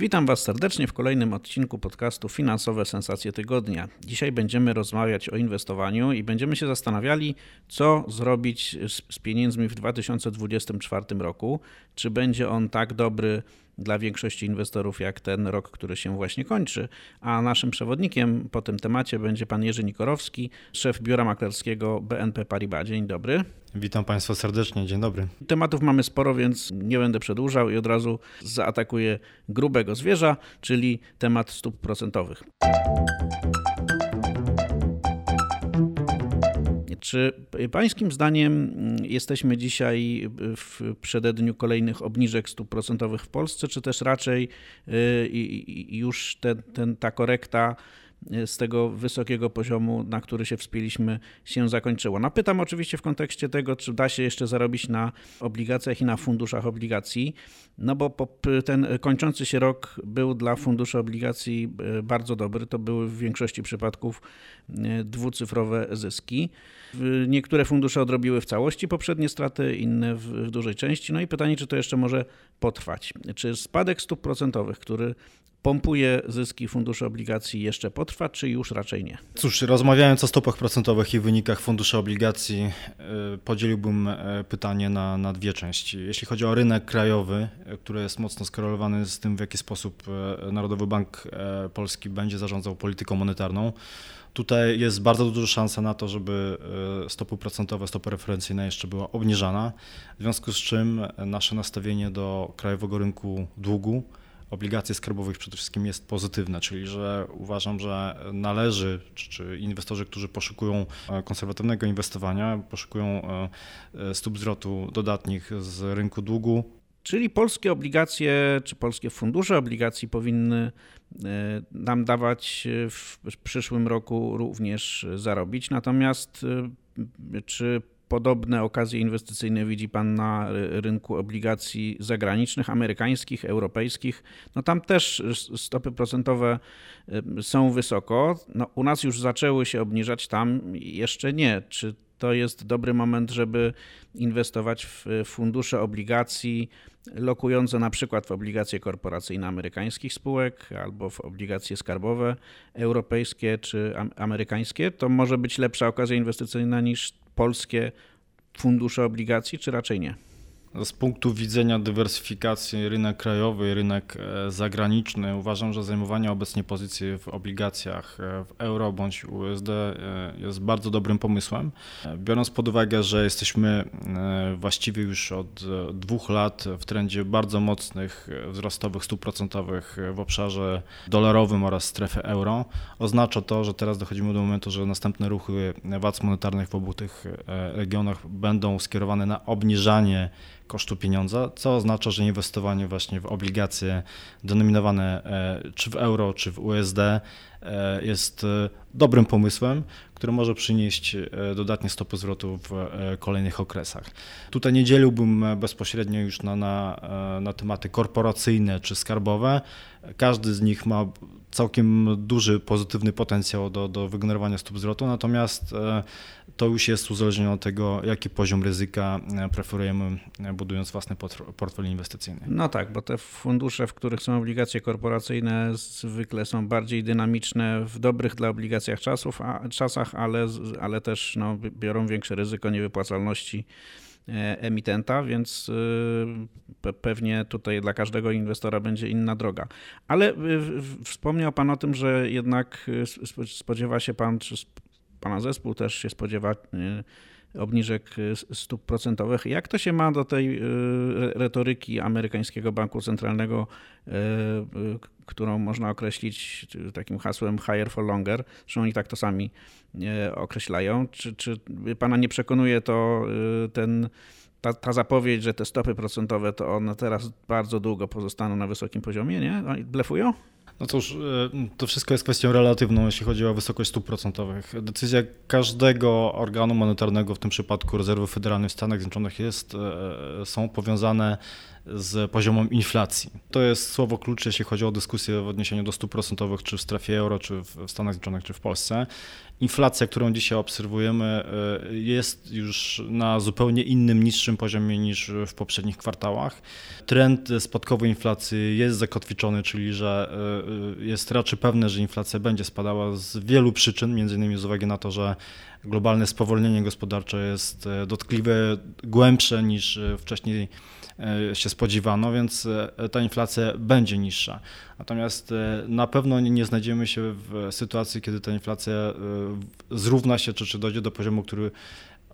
Witam Was serdecznie w kolejnym odcinku podcastu Finansowe Sensacje Tygodnia. Dzisiaj będziemy rozmawiać o inwestowaniu i będziemy się zastanawiali, co zrobić z, pieniędzmi w 2024 roku. Czy będzie on tak dobry dla większości inwestorów jak ten rok, który się właśnie kończy. A naszym przewodnikiem po tym temacie będzie pan Jerzy Nikorowski, szef biura maklerskiego BNP Paribas. Dzień dobry. Witam Państwa serdecznie, dzień dobry. Tematów mamy sporo, więc nie będę przedłużał i od razu zaatakuję grubego zwierza, czyli temat stóp procentowych. Czy Pańskim zdaniem jesteśmy dzisiaj w przededniu kolejnych obniżek stóp procentowych w Polsce, czy też raczej y, już ten, ten, ta korekta z tego wysokiego poziomu, na który się wspięliśmy, się zakończyło. No pytam oczywiście w kontekście tego, czy da się jeszcze zarobić na obligacjach i na funduszach obligacji, no bo ten kończący się rok był dla funduszy obligacji e, bardzo dobry. To były w większości przypadków dwucyfrowe zyski. Niektóre fundusze odrobiły w całości poprzednie straty, inne w dużej części. No i pytanie, czy to jeszcze może potrwać. Czy spadek stóp procentowych, który pompuje zyski funduszy obligacji jeszcze potrwa, czy już raczej nie? Cóż, rozmawiając o stopach procentowych i wynikach funduszy obligacji, e, podzieliłbym e, pytanie na, na dwie części. Jeśli chodzi o rynek krajowy, który jest mocno skorelowany z tym, w jaki sposób Narodowy Bank Polski będzie zarządzał polityką monetarną, Tutaj jest bardzo duża szansa na to, żeby stopy procentowe, stopa referencyjna jeszcze była obniżana, w związku z czym nasze nastawienie do krajowego rynku długu obligacji skarbowych przede wszystkim jest pozytywne, czyli że uważam, że należy, czy, inwestorzy, którzy poszukują e, konserwatywnego inwestowania, poszukują e, e, stóp zwrotu dodatnich z rynku długu, Czyli polskie obligacje, czy polskie fundusze obligacji powinny nam dawać w przyszłym roku również zarobić. Natomiast czy podobne okazje inwestycyjne widzi Pan na rynku obligacji zagranicznych, amerykańskich, europejskich. No tam też stopy procentowe są wysoko. No, u nas już zaczęły się obniżać, tam jeszcze nie. Czy to jest dobry moment, żeby inwestować w fundusze obligacji lokujące na przykład w obligacje korporacyjne amerykańskich spółek albo w obligacje skarbowe europejskie czy amerykańskie, to może być lepsza okazja inwestycyjna niż polskie fundusze obligacji, czy raczej nie? Z punktu widzenia dywersyfikacji rynek krajowy rynek e, zagraniczny uważam, że zajmowanie obecnie pozycji w obligacjach e, w euro bądź USD e, jest bardzo dobrym pomysłem. Biorąc pod uwagę, że jesteśmy właściwie już od dwóch lat w trendzie bardzo mocnych wzrostowych stóp procentowych w obszarze dolarowym oraz strefy euro, oznacza to, że teraz dochodzimy do momentu, że następne ruchy władz monetarnych w obu tych regionach będą skierowane na obniżanie kosztu pieniądza, co oznacza, że inwestowanie właśnie w obligacje denominowane e, czy w euro, czy w USD e, jest e, dobrym pomysłem, który może przynieść dodatnie stopy zwrotu w kolejnych okresach. Tutaj nie dzieliłbym bezpośrednio już na, na, na tematy korporacyjne czy skarbowe. Każdy z nich ma całkiem duży pozytywny potencjał do, do wygenerowania stóp zwrotu, natomiast to już jest uzależnione od tego, jaki poziom ryzyka e, preferujemy, e, budując własny portfel inwestycyjny. No tak, bo te fundusze, w których są obligacje korporacyjne, zwykle są bardziej dynamiczne w dobrych dla obligacjach czasów, a, czasach, ale, ale też no, biorą większe ryzyko niewypłacalności e, emitenta, więc pewnie tutaj dla każdego inwestora będzie inna droga. Ale wspomniał Pan o tym, że jednak spodziewa się Pan, czy pana zespół też się spodziewa y, obniżek y, stóp procentowych. Jak to się ma do tej y, retoryki amerykańskiego banku centralnego, którą można określić takim hasłem higher for longer? Zresztą oni tak to sami określają. Czy, czy pana nie przekonuje to ten, ta, ta zapowiedź, że te stopy procentowe to one teraz bardzo długo pozostaną na wysokim poziomie, nie? Blefują? No cóż, to wszystko jest kwestią relatywną, jeśli chodzi o wysokość stóp procentowych. Decyzja każdego organu monetarnego, w tym przypadku Rezerwy Federalnej w Stanach Zjednoczonych, jest, są powiązane z poziomem inflacji. To jest słowo klucz, jeśli chodzi o dyskusję w odniesieniu do stóp procentowych, czy w strefie euro, czy w Stanach Zjednoczonych, czy w Polsce. Inflacja, którą dzisiaj obserwujemy, y, jest już na zupełnie innym, niższym poziomie niż w poprzednich kwartałach. Trend spadkowej inflacji jest zakotwiczony, czyli że y, y, jest raczej pewne, że inflacja będzie spadała z wielu przyczyn, między innymi z uwagi na to, że globalne spowolnienie gospodarcze jest dotkliwe, głębsze niż wcześniej E, się spodziewano, więc e, ta inflacja będzie niższa. Natomiast e, na pewno nie znajdziemy się w sytuacji, kiedy ta inflacja zrówna się, czy, czy dojdzie do poziomu, który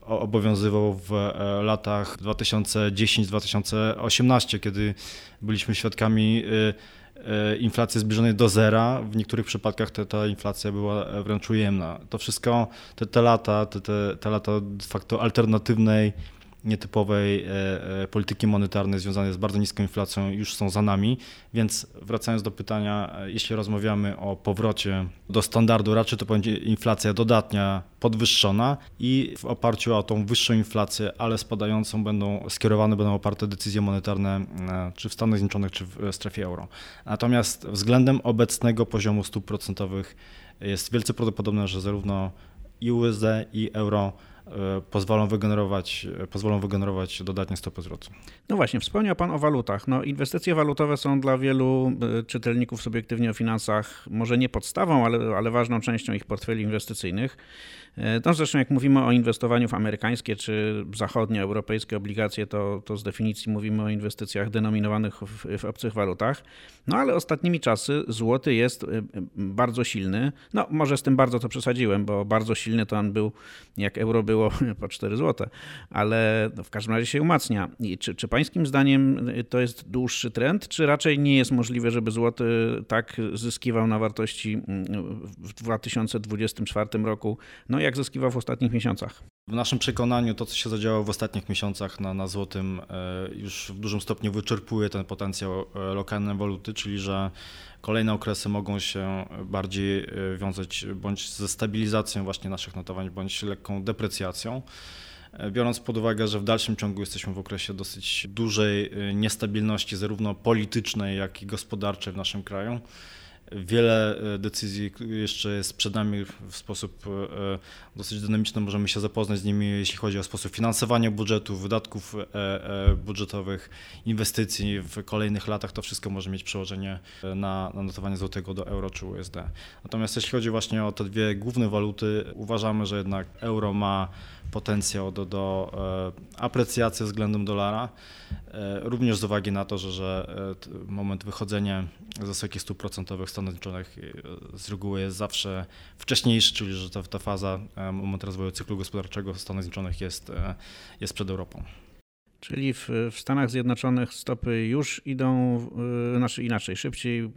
obowiązywał w latach 2010-2018, kiedy byliśmy świadkami inflacji zbliżonej do zera. W niektórych przypadkach ta inflacja była wręcz ujemna. To wszystko, te, te lata, te, te, te lata de facto alternatywnej nietypowej e, e, polityki monetarnej związanej z bardzo niską inflacją już są za nami, więc wracając do pytania, e, jeśli rozmawiamy o powrocie do standardu, raczej to będzie inflacja dodatnia, podwyższona i w oparciu o tą wyższą inflację, ale spadającą będą skierowane będą oparte decyzje monetarne czy w Stanach Zjednoczonych, czy w strefie euro. Natomiast względem obecnego poziomu stóp procentowych jest wielce prawdopodobne, że zarówno USD i euro pozwolą wygenerować, e, pozwolą wygenerować dodatnie stopy zwrotu. No właśnie, wspomniał Pan o walutach. No, inwestycje walutowe są dla wielu e, czytelników subiektywnie o finansach może nie podstawą, ale, ale ważną częścią ich portfeli inwestycyjnych. No zresztą jak mówimy o inwestowaniu w amerykańskie czy zachodnie, europejskie obligacje, to, to z definicji mówimy o inwestycjach denominowanych w, w obcych walutach. No ale ostatnimi czasy złoty jest bardzo silny. No może z tym bardzo to przesadziłem, bo bardzo silny to on był, jak euro było po 4 zł, ale w każdym razie się umacnia. I czy, czy pańskim zdaniem to jest dłuższy trend, czy raczej nie jest możliwe, żeby złoty tak zyskiwał na wartości w 2024 roku, no jak zyskiwał w ostatnich miesiącach? W naszym przekonaniu to, co się zadziało w ostatnich miesiącach na, na złotym, e, już w dużym stopniu wyczerpuje ten potencjał e, lokalnej waluty, czyli że kolejne okresy mogą się bardziej e, wiązać bądź ze stabilizacją właśnie naszych notowań, bądź lekką deprecjacją. Biorąc pod uwagę, że w dalszym ciągu jesteśmy w okresie dosyć dużej niestabilności, zarówno politycznej, jak i gospodarczej w naszym kraju, Wiele e, decyzji jeszcze jest przed nami w sposób e, dosyć dynamiczny. Możemy się zapoznać z nimi, jeśli chodzi o sposób finansowania budżetu, wydatków e, budżetowych, inwestycji w kolejnych latach. To wszystko może mieć przełożenie na notowanie złotego do euro czy USD. Natomiast jeśli chodzi właśnie o te dwie główne waluty, uważamy, że jednak euro ma potencjał do, do aprecjacji względem dolara. Również z uwagi na to, że, że moment wychodzenia z wysokich stóp procentowych w Stanach Zjednoczonych e, z reguły jest zawsze wcześniejszy, czyli że ta, ta faza, e, moment rozwoju cyklu gospodarczego w Stanach Zjednoczonych jest, e, jest przed Europą. Czyli w, w, Stanach Zjednoczonych stopy już idą, znaczy inaczej, szybciej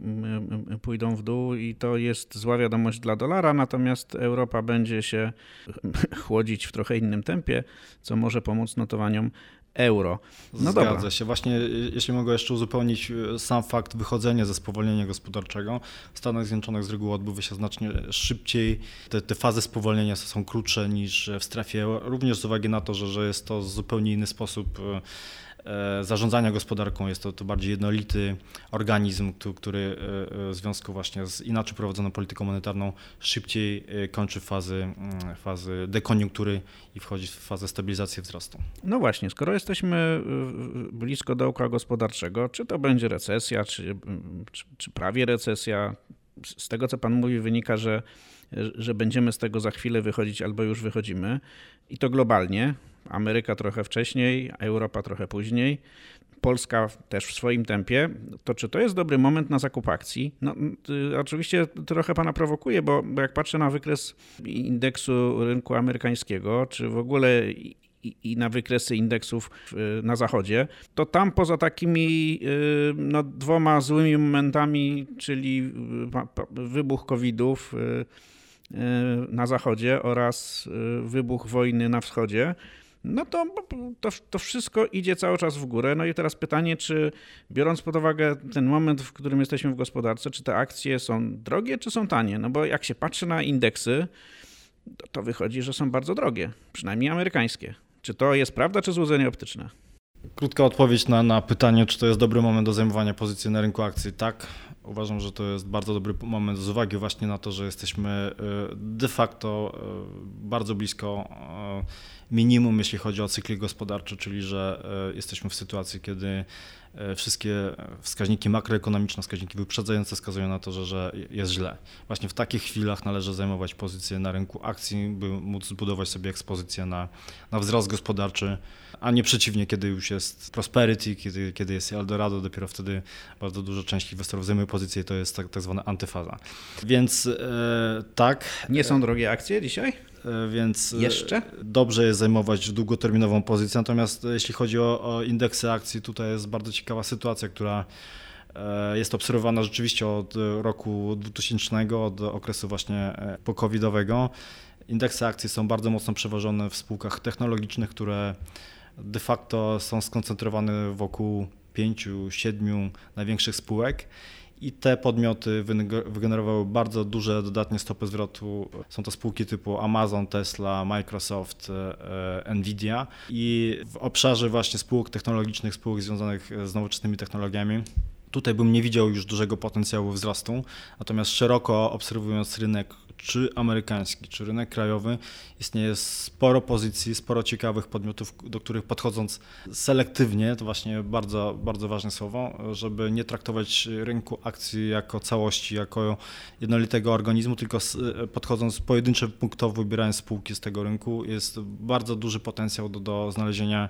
pójdą w dół i to jest zła wiadomość dla dolara, natomiast Europa będzie się chłodzić w trochę innym tempie, co może pomóc notowaniom euro. No Zgadza dobra. się. Właśnie jeśli mogę jeszcze uzupełnić e, sam fakt wychodzenia ze spowolnienia gospodarczego. W Stanach Zjednoczonych z reguły odbywa się znacznie szybciej. Te, te fazy spowolnienia są krótsze niż w strefie euro, również z uwagi na to, że, że jest to zupełnie inny sposób E, zarządzania gospodarką. Jest to, to bardziej jednolity organizm, który e, e, w związku właśnie z inaczej prowadzoną polityką monetarną szybciej kończy fazy, fazy dekoniunktury i wchodzi w fazę stabilizacji wzrostu. No właśnie, skoro jesteśmy blisko dołka gospodarczego, czy to będzie recesja, czy, czy, czy prawie recesja, z tego co Pan mówi wynika, że, że będziemy z tego za chwilę wychodzić albo już wychodzimy i to globalnie. Ameryka trochę wcześniej, Europa trochę później. Polska też w swoim tempie, to czy to jest dobry moment na zakup akcji? No, y, oczywiście trochę pana prowokuje, bo, jak patrzę na wykres indeksu rynku amerykańskiego, czy w ogóle i, i, na wykresy indeksów na zachodzie, to tam poza takimi y, no, dwoma złymi momentami, czyli y, wybuch COVID-ów, na zachodzie oraz wybuch wojny na wschodzie, no to, to, to wszystko idzie cały czas w górę. No i teraz pytanie, czy biorąc pod uwagę ten moment, w którym jesteśmy w gospodarce, czy te akcje są drogie, czy są tanie? No bo jak się patrzy na indeksy, to, to wychodzi, że są bardzo drogie, przynajmniej amerykańskie. Czy to jest prawda, czy złudzenie optyczne? Krótka odpowiedź na, na pytanie, czy to jest dobry moment do zajmowania pozycji na rynku akcji. Tak, uważam, że to jest bardzo dobry moment z uwagi właśnie na to, że jesteśmy y, de facto y, bardzo blisko y, minimum, jeśli chodzi o cykl gospodarczy, czyli że jesteśmy w sytuacji, kiedy wszystkie wskaźniki makroekonomiczne, wskaźniki wyprzedzające wskazują na to, że, że jest źle. Właśnie w takich chwilach należy zajmować pozycję na rynku akcji, by móc zbudować sobie ekspozycję na, na wzrost gospodarczy a nie przeciwnie, kiedy już jest prosperity, kiedy, kiedy jest Eldorado, dopiero wtedy bardzo dużo części inwestorów zajmuje pozycję i to jest tak, tak zwana antyfaza. Więc e, tak. Nie są drogie akcje dzisiaj? E, więc e, Jeszcze? dobrze jest zajmować długoterminową pozycję, natomiast jeśli chodzi o, o indeksy akcji, tutaj jest bardzo ciekawa sytuacja, która e, jest obserwowana rzeczywiście od roku 2000, od okresu właśnie pokowidowego. Indeksy akcji są bardzo mocno przeważone w spółkach technologicznych, które de facto są skoncentrowane wokół pięciu, siedmiu największych spółek. I te podmioty wygenerowały bardzo duże dodatnie stopy zwrotu. Są to spółki typu Amazon, Tesla, Microsoft, e, Nvidia. I w obszarze właśnie spółek technologicznych, spółek związanych z nowoczesnymi technologiami, Tutaj bym nie widział już dużego potencjału wzrostu, natomiast szeroko obserwując rynek czy amerykański, czy rynek krajowy, istnieje sporo pozycji, sporo ciekawych podmiotów, do których podchodząc selektywnie, to właśnie bardzo, bardzo ważne słowo, żeby nie traktować rynku akcji jako całości, jako jednolitego organizmu, tylko podchodząc pojedyncze punktowo, wybierając spółki z tego rynku, jest bardzo duży potencjał do, do znalezienia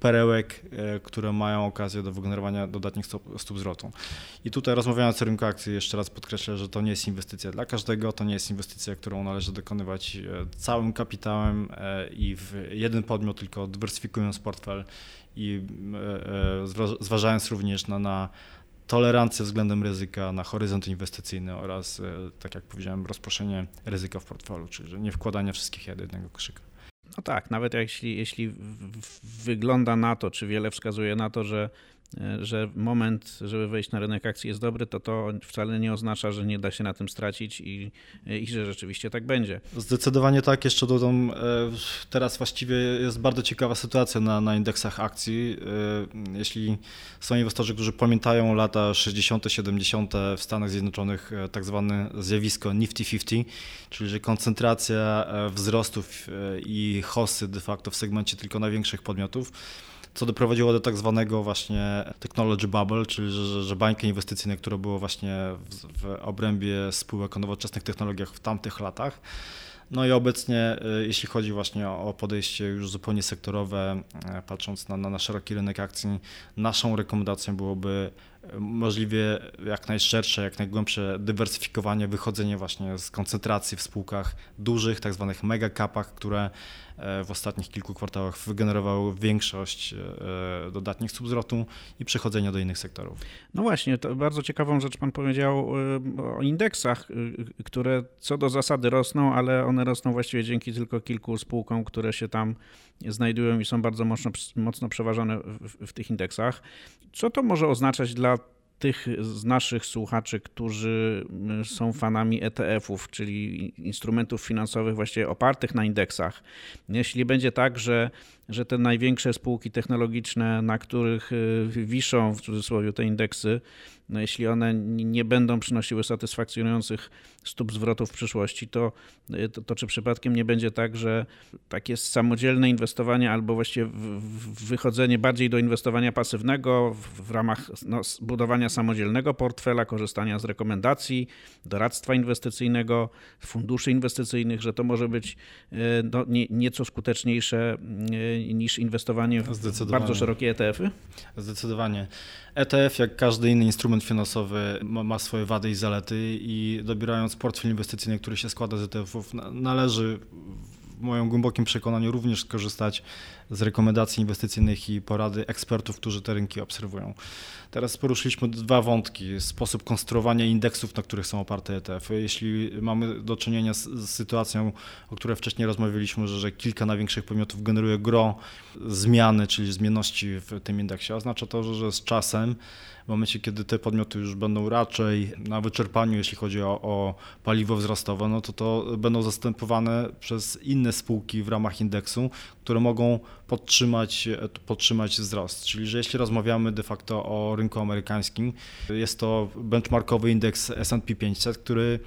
perełek, e, które mają okazję do wygenerowania dodatnich stóp, stóp zwrotu. I tutaj rozmawiając o rynku akcji, jeszcze raz podkreślę, że to nie jest inwestycja dla każdego, to nie jest inwestycja, którą należy dokonywać e, całym kapitałem e, i w jeden podmiot, tylko dywersyfikując portfel i zważając również na, na tolerancję względem ryzyka, na horyzont inwestycyjny oraz, tak jak powiedziałem, rozproszenie ryzyka w portfelu, czyli nie wkładanie wszystkich jednego koszyka. No tak, nawet jeśli, jeśli wygląda na to, czy wiele wskazuje na to, że że moment, żeby wejść na rynek akcji jest dobry, to to wcale nie oznacza, że nie da się na tym stracić i, i że rzeczywiście tak będzie. Zdecydowanie tak. Jeszcze dodam, e, teraz właściwie jest bardzo ciekawa sytuacja na, na indeksach akcji. E, jeśli są inwestorzy, którzy pamiętają lata 60., 70. w Stanach Zjednoczonych, tak zwane zjawisko Nifty 50, czyli że koncentracja wzrostów i hosy de facto w segmencie tylko największych podmiotów, co doprowadziło do tak zwanego właśnie technology bubble, czyli że, że bańki inwestycyjne, które było właśnie w, w obrębie spółek o nowoczesnych technologiach w tamtych latach. No i obecnie, y, jeśli chodzi właśnie o podejście już zupełnie sektorowe, y, patrząc na, na, na szeroki rynek akcji, naszą rekomendacją byłoby możliwie jak najszersze, jak najgłębsze dywersyfikowanie, wychodzenie właśnie z koncentracji w spółkach dużych, tak zwanych mega capach, które E, w ostatnich kilku kwartałach wygenerowały większość e, dodatnich subzrotu i przechodzenia do innych sektorów. No właśnie, to bardzo ciekawą rzecz Pan powiedział e, o indeksach, które co do zasady rosną, ale one rosną właściwie dzięki tylko kilku spółkom, które się tam znajdują i są bardzo mocno, mocno przeważone w, w tych indeksach. Co to może oznaczać dla tych z naszych słuchaczy, którzy mm, są fanami ETF-ów, czyli instrumentów finansowych właściwie opartych na indeksach. Jeśli będzie tak, że, że te największe spółki technologiczne, na których y, wiszą w cudzysłowie te indeksy, no jeśli one nie będą przynosiły satysfakcjonujących stóp zwrotu w przyszłości, to, y, to, to, czy przypadkiem nie będzie tak, że takie samodzielne inwestowanie albo właściwie wychodzenie bardziej do inwestowania pasywnego w, w ramach no, budowania samodzielnego portfela, korzystania z rekomendacji, doradztwa inwestycyjnego, funduszy inwestycyjnych, że to może być y, no, nie, nieco skuteczniejsze niż inwestowanie w bardzo szerokie ETF-y? Zdecydowanie. ETF, jak każdy inny instrument finansowy, ma, swoje wady i zalety i dobierając portfel inwestycyjny, który się składa z ETF-ów, należy w moim głębokim przekonaniu również skorzystać z rekomendacji inwestycyjnych i porady ekspertów, którzy te rynki obserwują. Teraz poruszyliśmy dwa wątki. Sposób konstruowania indeksów, na których są oparte ETF-y. Jeśli mamy do czynienia z, z sytuacją, o której wcześniej rozmawialiśmy, że, że kilka największych podmiotów generuje gro zmiany, czyli zmienności w tym indeksie, oznacza to, że, że z czasem w momencie, kiedy te podmioty już będą raczej na wyczerpaniu, jeśli chodzi o, o, paliwo wzrostowe, no to to będą zastępowane przez inne spółki w ramach indeksu, które mogą podtrzymać, podtrzymać wzrost. Czyli, że jeśli rozmawiamy de facto o rynku amerykańskim, jest to benchmarkowy indeks S&P 500, który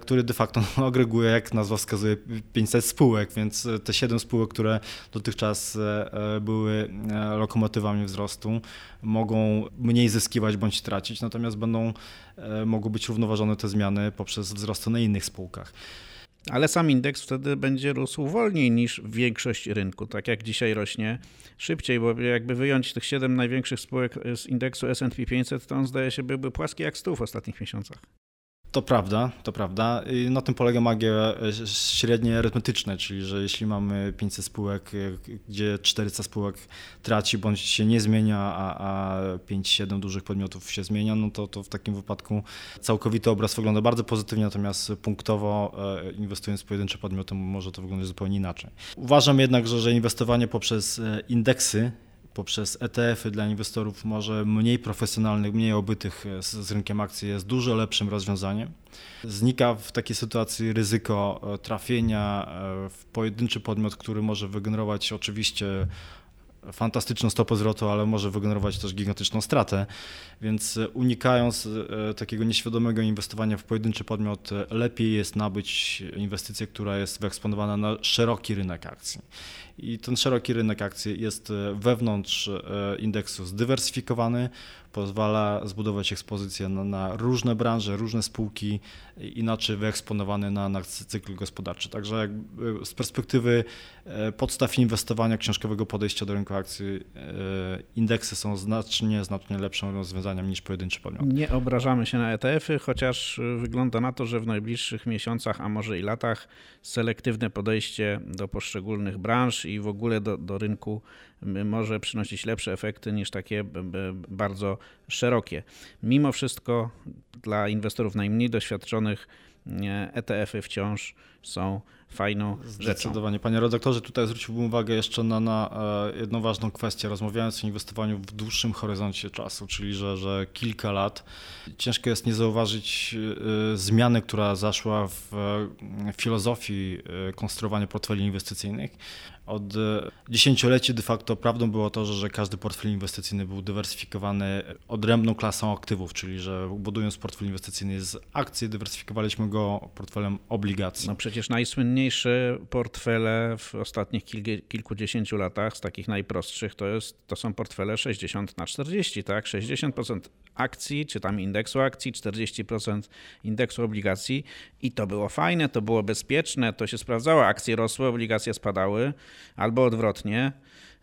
który de facto no, agreguje, jak nazwa wskazuje, 500 spółek, więc e, te 7 spółek, które dotychczas e, były lokomotywami wzrostu, mogą mniej zyskiwać bądź tracić, natomiast będą mogły być równoważone te zmiany poprzez wzrosty na innych spółkach. Ale sam indeks wtedy będzie rósł wolniej niż większość rynku, tak jak dzisiaj rośnie szybciej, bo jakby wyjąć tych 7 największych spółek z indeksu S&P 500, to on zdaje się byłby płaski jak stół w ostatnich miesiącach. To prawda, to prawda. I na tym polega magia e, średnie arytmetyczne, czyli że jeśli mamy 500 spółek, e, gdzie 400 spółek traci bądź się nie zmienia, a, a 5-7 dużych podmiotów się zmienia, no to, to w takim wypadku całkowity obraz wygląda bardzo pozytywnie, natomiast punktowo e, inwestując w pojedyncze podmioty może to wyglądać zupełnie inaczej. Uważam jednak, że, że inwestowanie poprzez indeksy poprzez ETF-y dla inwestorów może mniej profesjonalnych, mniej obytych z, z, rynkiem akcji jest dużo lepszym rozwiązaniem. Znika w takiej sytuacji ryzyko e, trafienia e, w pojedynczy podmiot, który może wygenerować oczywiście fantastyczną stopę zwrotu, ale może wygenerować też gigantyczną stratę. Więc e, unikając takiego nieświadomego inwestowania w pojedynczy podmiot, lepiej jest nabyć inwestycję, która jest wyeksponowana na szeroki rynek akcji. I ten szeroki rynek akcji jest wewnątrz indeksu zdywersyfikowany, pozwala zbudować ekspozycję na, na, różne branże, różne spółki, inaczej wyeksponowane na, na cykl gospodarczy. Także z perspektywy e, podstaw inwestowania książkowego podejścia do rynku akcji, e, indeksy są znacznie, znacznie lepszym rozwiązaniem niż pojedynczy podmiot. Nie obrażamy się na ETF-y, chociaż wygląda na to, że w najbliższych miesiącach, a może i latach, selektywne podejście do poszczególnych branż i w ogóle do, do rynku może przynosić lepsze efekty niż takie bardzo szerokie. Mimo wszystko dla inwestorów najmniej doświadczonych ETF-y wciąż są fajną rzeczą. Zdecydowanie. Panie redaktorze, tutaj zwróciłbym uwagę jeszcze na, na e, jedną ważną kwestię, rozmawiając o inwestowaniu w dłuższym horyzoncie czasu, czyli że, że kilka lat. Ciężko jest nie zauważyć e, zmiany, która zaszła w filozofii e, konstruowania portfeli inwestycyjnych. Od dziesięcioleci de facto prawdą było to, że, każdy portfel inwestycyjny był dywersyfikowany odrębną klasą aktywów, czyli że budując portfel inwestycyjny z akcji, dywersyfikowaliśmy go portfelem obligacji. No przecież najsłynniejsze portfele w ostatnich kilkudziesięciu latach, z takich najprostszych, to, jest, to są portfele 60 na 40, tak? 60% akcji, czy tam indeksu akcji, 40% indeksu obligacji i to było fajne, to było bezpieczne, to się sprawdzało. Akcje rosły, obligacje spadały, albo odwrotnie.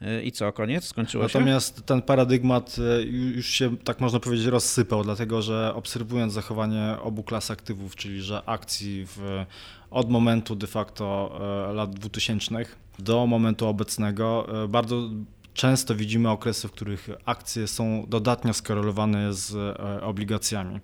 Y, I co, koniec? Skończyło Natomiast się? Ten paradygmat y, już się, tak można powiedzieć, rozsypał, dlatego że obserwując zachowanie obu klas aktywów, czyli że akcji w, od momentu de facto e, lat 2000 do momentu obecnego, bardzo często widzimy okresy, w których akcje są dodatnio skorelowane z obligacjami.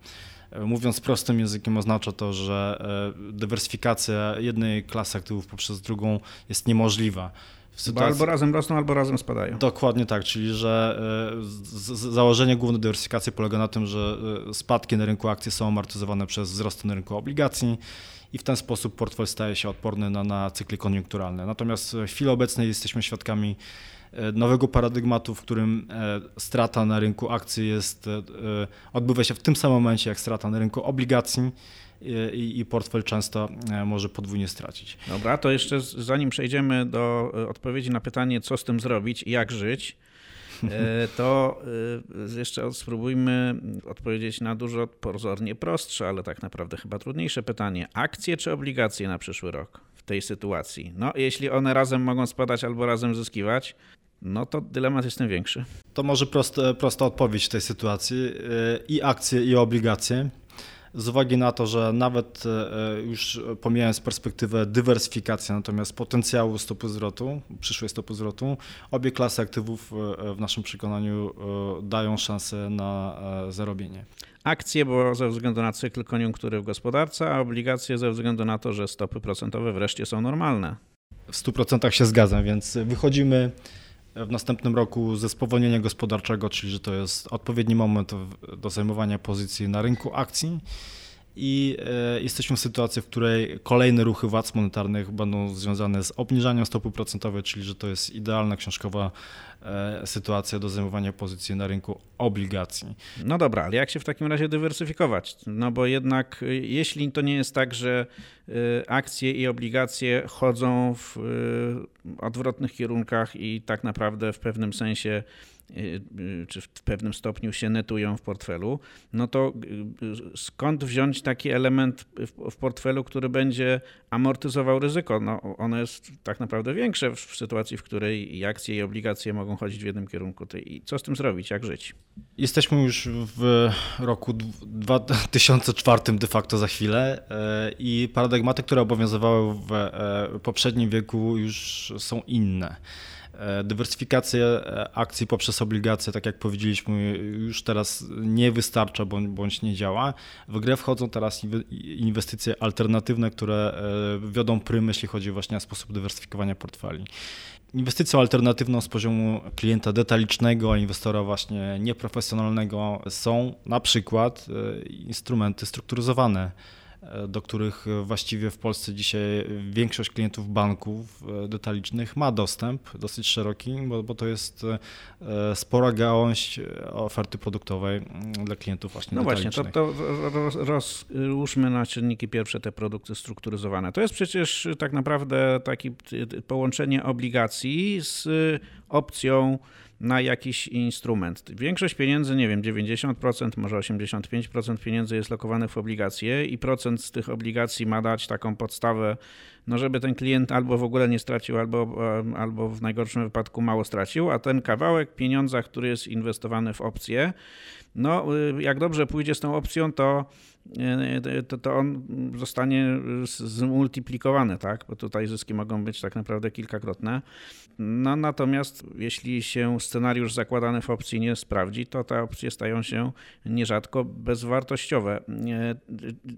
Mówiąc prostym językiem, oznacza to, że dywersyfikacja jednej klasy aktywów poprzez drugą jest niemożliwa. Sytuacji... Albo razem rosną, albo razem spadają. Dokładnie tak, czyli że e, założenie główne dywersyfikacji polega na tym, że e, spadki na rynku akcji są amortyzowane przez wzrosty na rynku obligacji i w ten sposób portfel staje się odporny na, na cykly koniunkturalne. Natomiast w chwili obecnej jesteśmy świadkami e, nowego paradygmatu, w którym strata na rynku akcji jest, odbywa się w tym samym momencie jak strata na rynku obligacji i, i portfel często e, może podwójnie stracić. Dobra, to jeszcze zanim przejdziemy do e, odpowiedzi na pytanie, co z tym zrobić i jak żyć, e, to jeszcze spróbujmy odpowiedzieć na dużo pozornie prostsze, ale tak naprawdę chyba trudniejsze pytanie. Akcje czy obligacje na przyszły rok w tej sytuacji? No, jeśli one razem mogą spadać albo razem zyskiwać, no to dylemat jest tym większy. To może prosta, prosta odpowiedź w tej sytuacji. I akcje, i obligacje. z uwagi na to, że nawet już pomijając perspektywę dywersyfikacji, natomiast potencjału stopy zwrotu, przyszłej stopy zwrotu, obie klasy aktywów w naszym przekonaniu dają szansę na zarobienie akcje, bo ze względu na cykl koniunktury w gospodarce, a obligacje ze względu na to, że stopy procentowe wreszcie są normalne. W 100% się zgadzam, więc wychodzimy w następnym roku ze spowolnienia gospodarczego, czyli że to jest odpowiedni moment do zajmowania pozycji na rynku akcji. I e, jesteśmy w sytuacji, w której kolejne ruchy władz monetarnych będą związane z obniżaniem stopy procentowej, czyli że to jest idealna książkowa sytuacja do zajmowania pozycji na rynku obligacji. No dobra, ale jak się w takim razie dywersyfikować? No bo jednak e, jeśli to nie jest tak, że akcje i obligacje chodzą w odwrotnych kierunkach i tak naprawdę w pewnym sensie Y, y, czy w pewnym stopniu się netują w portfelu, no to y, skąd wziąć taki element w portfelu, który będzie amortyzował ryzyko? No, ono jest tak naprawdę większe w sytuacji, w której i akcje i obligacje mogą chodzić w jednym kierunku. I co z tym zrobić? Jak żyć? Jesteśmy już w roku 2004 de facto za chwilę i paradygmaty, które obowiązywały w e, poprzednim wieku już są inne. E, dywersyfikacja e, akcji poprzez obligacje, tak jak powiedzieliśmy, już teraz nie wystarcza bądź, nie działa. W grę wchodzą teraz inwestycje alternatywne, które e, wiodą prym, jeśli chodzi właśnie o sposób dywersyfikowania portfeli. Inwestycją alternatywną z poziomu klienta detalicznego, inwestora właśnie nieprofesjonalnego są na przykład instrumenty strukturyzowane do których właściwie w Polsce dzisiaj większość klientów banków e, detalicznych ma dostęp dosyć szeroki, bo, bo to jest e, spora gałąź oferty produktowej mm, dla klientów właśnie no. No właśnie, to, to rozłóżmy na czynniki pierwsze te produkty strukturyzowane. To jest przecież tak naprawdę takie połączenie obligacji z opcją na jakiś instrument. Większość pieniędzy, nie wiem, 90%, może 85% pieniędzy jest lokowanych w obligacje i procent z tych obligacji ma dać taką podstawę, no żeby ten klient albo w ogóle nie stracił, albo, albo w najgorszym wypadku mało stracił, a ten kawałek pieniądza, który jest inwestowany w opcje, no jak dobrze pójdzie z tą opcją, to to, to on zostanie zmultiplikowany, tak? bo tutaj zyski mogą być tak naprawdę kilkakrotne. No, natomiast jeśli się scenariusz zakładany w opcji nie sprawdzi, to te opcje stają się nierzadko bezwartościowe.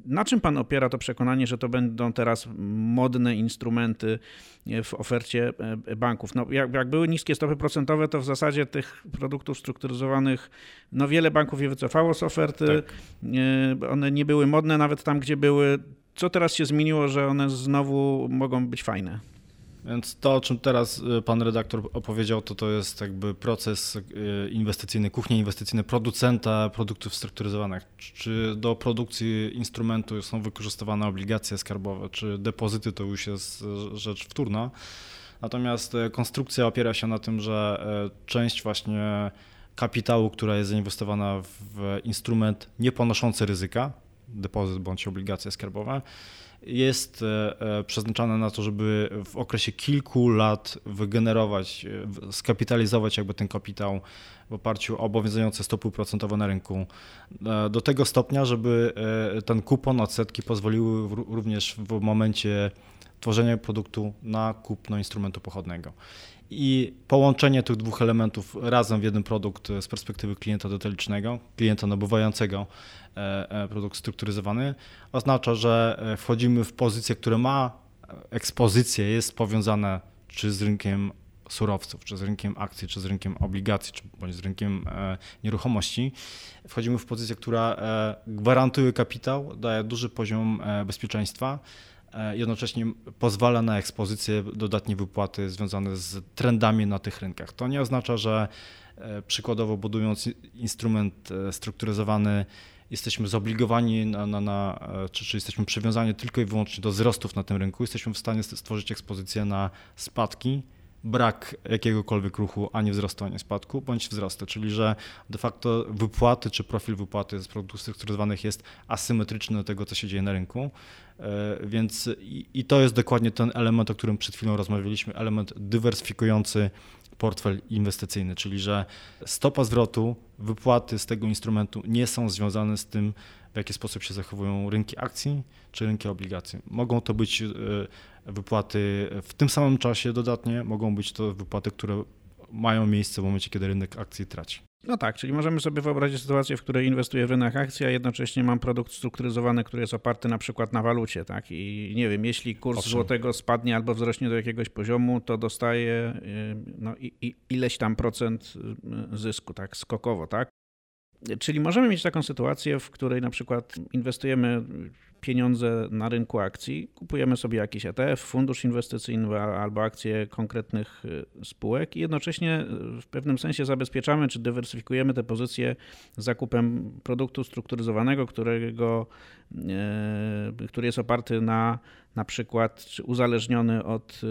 Na czym pan opiera to przekonanie, że to będą teraz modne instrumenty w ofercie e, banków? No, jak, jak były niskie stopy procentowe, to w zasadzie tych produktów strukturyzowanych, no wiele banków je wycofało z oferty. Tak. E, one nie były modne nawet tam, gdzie były. Co teraz się zmieniło, że one znowu mogą być fajne? Więc to, o czym teraz y, pan redaktor opowiedział, to to jest jakby proces y, inwestycyjny, kuchnia inwestycyjna producenta produktów strukturyzowanych. Czy do produkcji instrumentu są wykorzystywane obligacje skarbowe, czy depozyty, to już jest y, rzecz wtórna. Natomiast konstrukcja opiera się na tym, że część właśnie kapitału, która jest zainwestowana w instrument nie ponoszący ryzyka, depozyt bądź obligacje skarbowe, jest e, e, przeznaczane na to, żeby w okresie kilku lat wygenerować, e, skapitalizować jakby ten kapitał w oparciu o obowiązujące stopy procentowe na rynku do tego stopnia, żeby ten kupon odsetki pozwoliły również w momencie tworzenia produktu na kupno instrumentu pochodnego. I połączenie tych dwóch elementów razem w jeden produkt z perspektywy klienta detalicznego, klienta nabywającego e, e, produkt strukturyzowany, oznacza, że e, wchodzimy w pozycję, która ma ekspozycję, jest powiązana czy z rynkiem surowców, czy z rynkiem akcji, czy z rynkiem obligacji, czy bądź z rynkiem nieruchomości. Wchodzimy w pozycję, która gwarantuje kapitał, daje duży poziom bezpieczeństwa jednocześnie pozwala na ekspozycję, dodatnie wypłaty związane z trendami na tych rynkach. To nie oznacza, że e, przykładowo budując instrument e, strukturyzowany, jesteśmy zobligowani na, na, na czy, czy, jesteśmy przywiązani tylko i wyłącznie do wzrostów na tym rynku. Jesteśmy w stanie stworzyć ekspozycję na spadki, brak jakiegokolwiek ruchu, ani wzrostu, ani spadku, bądź wzrostu, czyli że de facto wypłaty czy profil wypłaty z produktów strukturyzowanych jest asymetryczny do tego, co się dzieje na rynku. E, więc i, i to jest dokładnie ten element, o którym przed chwilą rozmawialiśmy, element dywersyfikujący portfel inwestycyjny, czyli że stopa zwrotu wypłaty z tego instrumentu nie są związane z tym, w jaki sposób się zachowują rynki akcji czy rynki obligacji. Mogą to być e, wypłaty w tym samym czasie dodatnie, mogą być to wypłaty, które mają miejsce w momencie, kiedy rynek akcji traci. No tak, czyli możemy sobie wyobrazić sytuację, w której inwestuję w rynek akcji, a jednocześnie mam produkt strukturyzowany, który jest oparty na przykład na walucie, tak? I nie wiem, jeśli kurs Owszem. złotego spadnie albo wzrośnie do jakiegoś poziomu, to dostaję y, no, i, i ileś tam procent y, zysku, tak? Skokowo, tak? Czyli możemy mieć taką sytuację, w której na przykład inwestujemy pieniądze na rynku akcji, kupujemy sobie jakiś ETF, fundusz inwestycyjny albo akcje konkretnych y, spółek i jednocześnie y, w pewnym sensie zabezpieczamy czy dywersyfikujemy te pozycje zakupem produktu strukturyzowanego, którego, y, który jest oparty na na przykład czy uzależniony od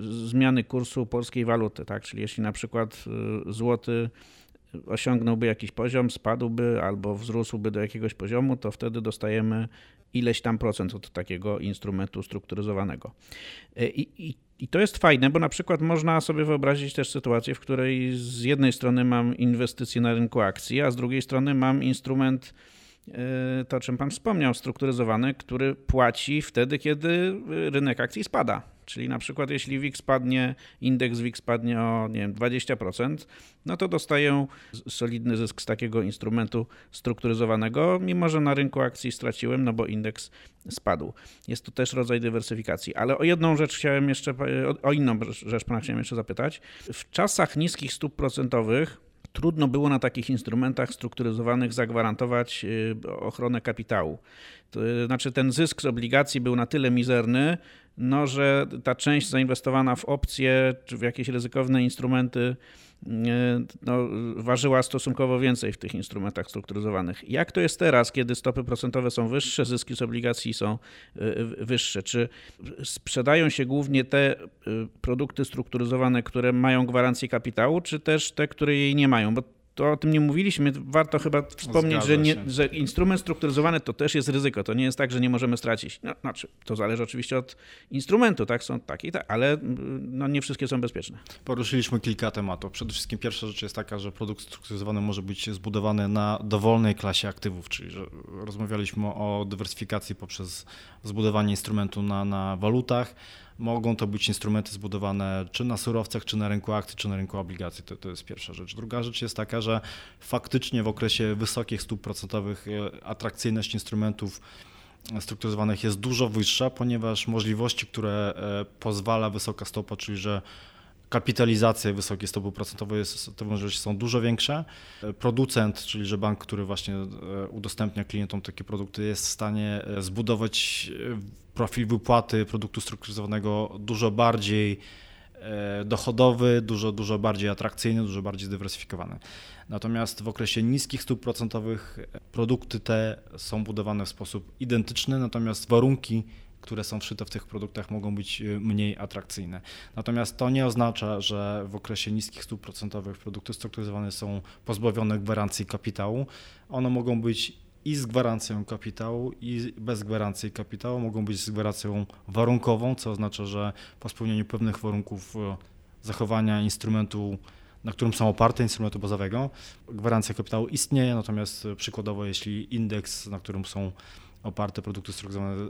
zmiany kursu polskiej waluty, tak? Czyli jeśli na przykład złoty osiągnąłby jakiś poziom, spadłby albo wzrósłby do jakiegoś poziomu, to wtedy dostajemy ileś tam procent od takiego instrumentu strukturyzowanego. E, I, i, I, to jest fajne, bo na przykład można sobie wyobrazić też sytuację, w której z jednej strony mam inwestycje na rynku akcji, a z drugiej strony mam instrument, e, to o czym Pan wspomniał, strukturyzowany, który płaci wtedy, kiedy rynek akcji spada. Czyli na przykład jeśli WIG spadnie, indeks WIG spadnie o nie wiem, 20%, no to dostaję solidny zysk z takiego instrumentu strukturyzowanego, mimo że na rynku akcji straciłem, no bo indeks spadł. Jest to też rodzaj dywersyfikacji. Ale o jedną rzecz chciałem jeszcze, o inną rzecz pana chciałem jeszcze zapytać. W czasach niskich stóp procentowych trudno było na takich instrumentach strukturyzowanych zagwarantować y, ochronę kapitału. To znaczy ten zysk z obligacji był na tyle mizerny, no, że ta część zainwestowana w opcje czy w jakieś ryzykowne instrumenty no, ważyła stosunkowo więcej w tych instrumentach strukturyzowanych. Jak to jest teraz, kiedy stopy procentowe są wyższe, zyski z obligacji są y, wyższe? Czy sprzedają się głównie te y, produkty strukturyzowane, które mają gwarancję kapitału, czy też te, które jej nie mają? Bo to o tym nie mówiliśmy. Warto chyba wspomnieć, że, nie, że, instrument strukturyzowany to też jest ryzyko. To nie jest tak, że nie możemy stracić. No, znaczy, to zależy oczywiście od instrumentu, tak? Są takie i tak, ale mm, no, nie wszystkie są bezpieczne. Poruszyliśmy kilka tematów. Przede wszystkim pierwsza rzecz jest taka, że produkt strukturyzowany może być zbudowany na dowolnej klasie aktywów, czyli że rozmawialiśmy o dywersyfikacji poprzez zbudowanie instrumentu na, na walutach Mogą to być instrumenty zbudowane czy na surowcach, czy na rynku akcji, czy na rynku obligacji. To, to jest pierwsza rzecz. Druga rzecz jest taka, że faktycznie w okresie wysokich stóp procentowych e, atrakcyjność instrumentów strukturyzowanych jest dużo wyższa, ponieważ możliwości, które e, pozwala wysoka stopa, czyli że kapitalizacje wysokie stopy procentowe te możliwości są dużo większe. Producent, czyli że bank, który właśnie e, udostępnia klientom takie produkty, jest w stanie e, zbudować e, profil wypłaty produktu strukturyzowanego dużo bardziej dochodowy, dużo, dużo bardziej atrakcyjny, dużo bardziej zdywersyfikowany. Natomiast w okresie niskich stóp procentowych produkty te są budowane w sposób identyczny, natomiast warunki które są wszyte w tych produktach, mogą być y, mniej atrakcyjne. Natomiast to nie oznacza, że w okresie niskich stóp procentowych produkty strukturyzowane są pozbawione gwarancji kapitału. One mogą być i z gwarancją kapitału, i bez gwarancji kapitału, mogą być z gwarancją warunkową, co oznacza, że po spełnieniu pewnych warunków y, zachowania instrumentu na którym są oparte instrumentu bazowego. Gwarancja kapitału istnieje, natomiast y, przykładowo jeśli indeks, na którym są oparte produkty strukturyzowane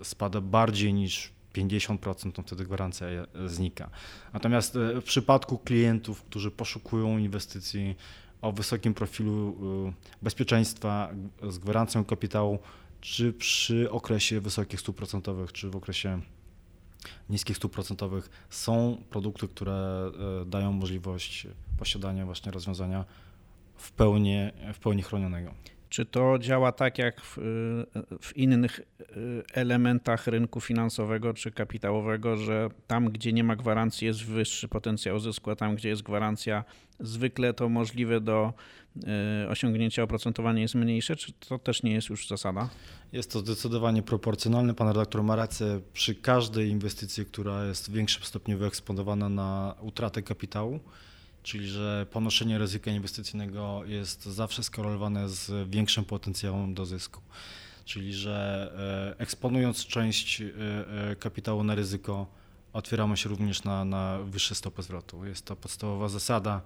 e, spada bardziej niż 50%, to wtedy gwarancja znika. Natomiast e, w przypadku klientów, którzy poszukują inwestycji o wysokim profilu e, bezpieczeństwa z gwarancją kapitału, czy przy okresie wysokich stóp procentowych, czy w okresie niskich stóp procentowych są produkty, które dają możliwość posiadania właśnie rozwiązania w pełni, w pełni chronionego. Czy to działa tak jak w, w, innych y, elementach rynku finansowego czy kapitałowego, że tam, gdzie nie ma gwarancji, jest wyższy potencjał zysku, a tam, gdzie jest gwarancja, zwykle to możliwe do y, osiągnięcia oprocentowania jest mniejsze? Czy to też nie jest już zasada? Jest to zdecydowanie proporcjonalne. Pan redaktor ma rację. Przy każdej inwestycji, która jest w większym stopniu wyeksponowana na utratę kapitału, czyli że ponoszenie ryzyka inwestycyjnego jest zawsze skorelowane z większym potencjałem do zysku. Czyli że e, eksponując część e, e, kapitału na ryzyko, otwieramy się również na, na wyższe stopy zwrotu. Jest to podstawowa zasada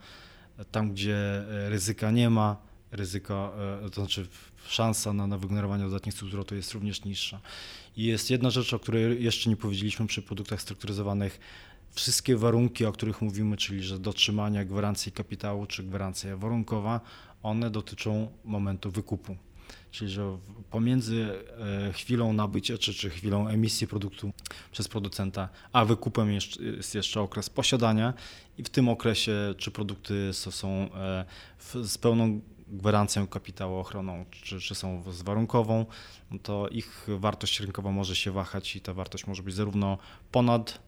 tam gdzie ryzyka nie ma, ryzyko, to znaczy szansa na, na wygenerowanie dodatnich zwrotu jest również niższa. I jest jedna rzecz, o której jeszcze nie powiedzieliśmy przy produktach strukturyzowanych. Wszystkie warunki, o których mówimy, czyli że dotrzymania gwarancji kapitału czy gwarancja warunkowa, one dotyczą momentu wykupu. Czyli, że pomiędzy e, chwilą nabycia czy, czy chwilą emisji produktu przez producenta, a wykupem jest jeszcze okres posiadania i w tym okresie czy produkty są e, z pełną gwarancją kapitału ochroną, czy, czy są z warunkową, to ich wartość rynkowa może się wahać i ta wartość może być zarówno ponad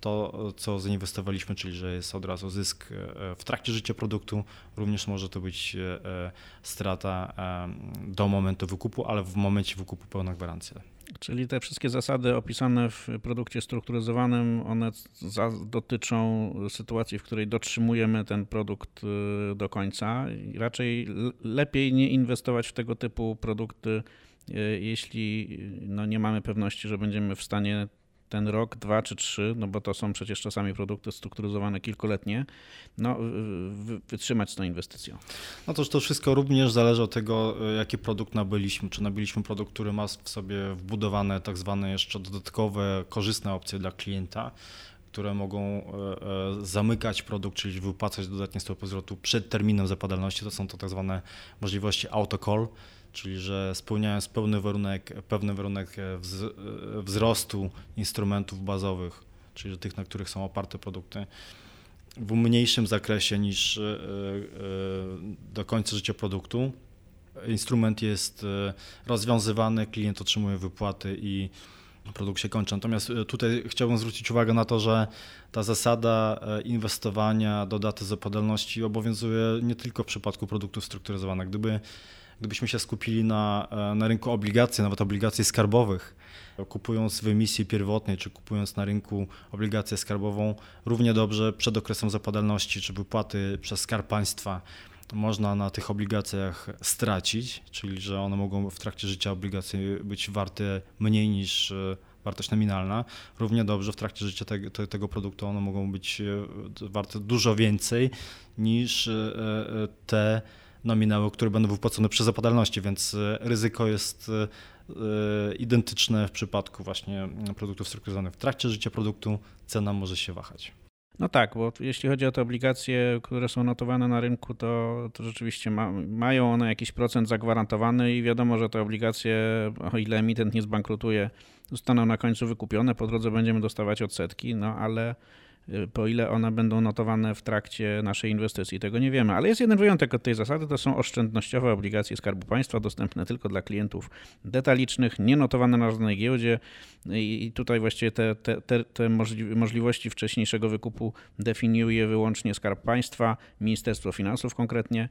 to, co zainwestowaliśmy, czyli że jest od razu zysk e, w trakcie życia produktu, również może to być e, e, strata do momentu wykupu, ale w momencie wykupu pełna gwarancja. Czyli te wszystkie zasady opisane w produkcie strukturyzowanym, one za, dotyczą sytuacji, w której dotrzymujemy ten produkt do końca. Raczej lepiej nie inwestować w tego typu produkty, jeśli no, nie mamy pewności, że będziemy w stanie ten rok, dwa czy trzy, no bo to są przecież czasami produkty strukturyzowane kilkuletnie, no, wytrzymać z tą inwestycją. No to, to wszystko również zależy od tego, jaki produkt nabyliśmy. Czy nabyliśmy produkt, który ma w sobie wbudowane tak zwane jeszcze dodatkowe, korzystne opcje dla klienta, które mogą e, e, zamykać produkt, czyli wypłacać dodatnie stopy zwrotu przed terminem zapadalności. To są to tak zwane możliwości autocall czyli że spełniając pełny warunek, pewny warunek e, e, wzrostu instrumentów bazowych, czyli tych, na których są oparte produkty, w mniejszym zakresie niż e, do końca życia produktu. Instrument jest rozwiązywany, klient otrzymuje wypłaty i produkt się kończy. Natomiast tutaj chciałbym zwrócić uwagę na to, że ta zasada inwestowania do daty zapadalności obowiązuje nie tylko w przypadku produktów strukturyzowanych. Gdyby gdybyśmy się skupili na, e, na rynku obligacji, nawet obligacji skarbowych, kupując w emisji pierwotnej, czy kupując na rynku obligację skarbową, równie dobrze przed okresem zapadalności, czy wypłaty przez Skarb Państwa, można na tych obligacjach stracić, czyli że one mogą w trakcie życia obligacji być warte mniej niż e, wartość nominalna. Równie dobrze w trakcie życia te, tego produktu one mogą być e, warte dużo więcej niż te nominały, które będą wypłacone przy zapadalności, więc e, ryzyko jest e, e, identyczne w przypadku właśnie produktów strukturyzowanych. W trakcie życia produktu cena może się wahać. No tak, bo jeśli chodzi o te obligacje, które są notowane na rynku, to, to rzeczywiście ma, mają one jakiś procent zagwarantowany i wiadomo, że te obligacje, o ile emitent nie zbankrutuje, zostaną na końcu wykupione, po drodze będziemy dostawać odsetki, no ale po ile one będą notowane w trakcie naszej inwestycji. Tego nie wiemy, ale jest jeden wyjątek od tej zasady, to są oszczędnościowe obligacje Skarbu Państwa, dostępne tylko dla klientów detalicznych, nie notowane na żadnej giełdzie i tutaj właściwie te, te, te, te możliwości wcześniejszego wykupu definiuje wyłącznie Skarb Państwa, Ministerstwo Finansów konkretnie.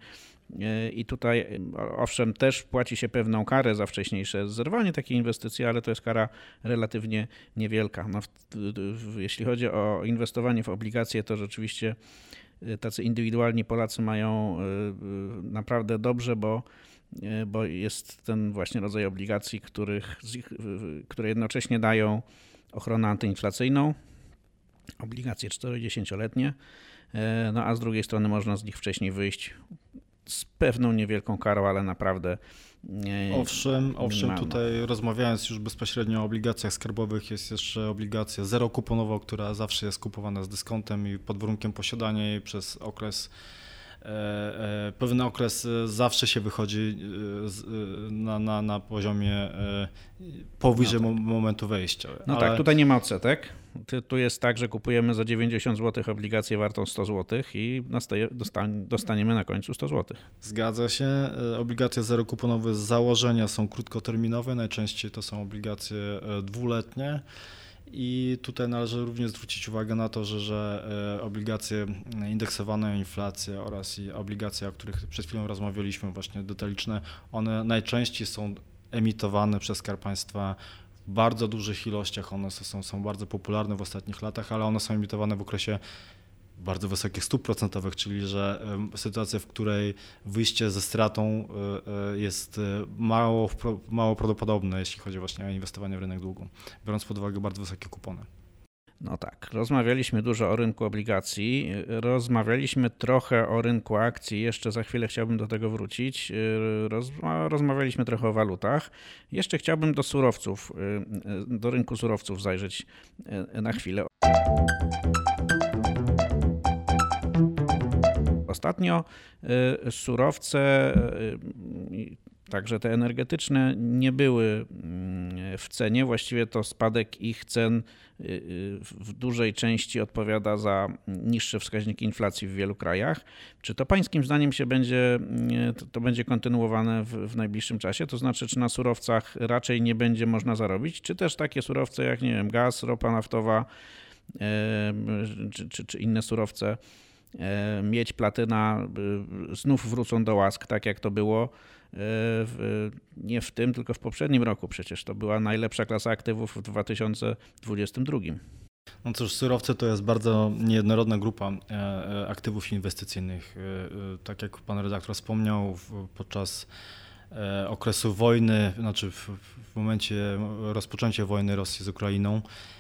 E, I tutaj, e, owszem, też płaci się pewną karę za wcześniejsze zerwanie takiej inwestycji, ale to jest kara relatywnie niewielka. No, jeśli chodzi o inwestowanie w obligacje, to rzeczywiście e, tacy indywidualni Polacy mają naprawdę dobrze, bo, bo jest ten właśnie rodzaj obligacji, których, które jednocześnie dają ochronę antyinflacyjną, obligacje 40-letnie, no a z drugiej strony można z nich wcześniej wyjść z pewną niewielką karą, ale naprawdę. Nie, owszem, owszem, tutaj rozmawiając już bezpośrednio o obligacjach skarbowych, jest jeszcze obligacja zero kuponowa, która zawsze jest kupowana z dyskontem i pod warunkiem posiadania jej przez okres pewien okres e, zawsze się wychodzi na, na, na poziomie powyżej no tak. momentu wejścia. No Ale... tak, tutaj nie ma odsetek. Tu jest tak, że kupujemy za 90 zł obligację wartą 100 zł i dostaniemy na końcu 100 zł. Zgadza się. Obligacje zerokuponowe z założenia są krótkoterminowe, najczęściej to są obligacje dwuletnie. I tutaj należy również zwrócić uwagę na to, że, że e, obligacje indeksowane o inflację oraz obligacje, o których przed chwilą rozmawialiśmy, właśnie detaliczne, one najczęściej są emitowane przez Skarb Państwa w bardzo dużych ilościach. One są, są bardzo popularne w ostatnich latach, ale one są emitowane w okresie bardzo wysokich stóp procentowych, czyli że sytuacja, w której wyjście ze stratą e, e, jest e, mało, mało prawdopodobne, jeśli chodzi właśnie o inwestowanie w rynek długu, biorąc pod uwagę bardzo wysokie kupony. No tak, rozmawialiśmy dużo o rynku obligacji, rozmawialiśmy trochę o rynku akcji, jeszcze za chwilę chciałbym do tego wrócić. rozmawialiśmy trochę o walutach. Jeszcze chciałbym do surowców, do rynku surowców zajrzeć na chwilę. Ostatnio surowce Także te energetyczne nie były mm, w cenie. Właściwie to spadek ich cen y, y, w dużej części odpowiada za niższe wskaźniki inflacji w wielu krajach. Czy to pańskim zdaniem się będzie, y, to będzie kontynuowane w, w najbliższym czasie? To znaczy, czy na surowcach raczej nie będzie można zarobić, czy też takie surowce jak nie wiem, gaz, ropa naftowa czy, czy, czy inne surowce, miedź, platyna znów wrócą do łask, tak jak to było E, w, nie w tym, tylko w poprzednim roku przecież. To była najlepsza klasa aktywów w 2022. No cóż, surowce to jest bardzo niejednorodna grupa e, e, aktywów inwestycyjnych. Tak jak pan redaktor wspomniał, podczas okresu wojny, znaczy w, w momencie rozpoczęcia wojny Rosji z Ukrainą, E,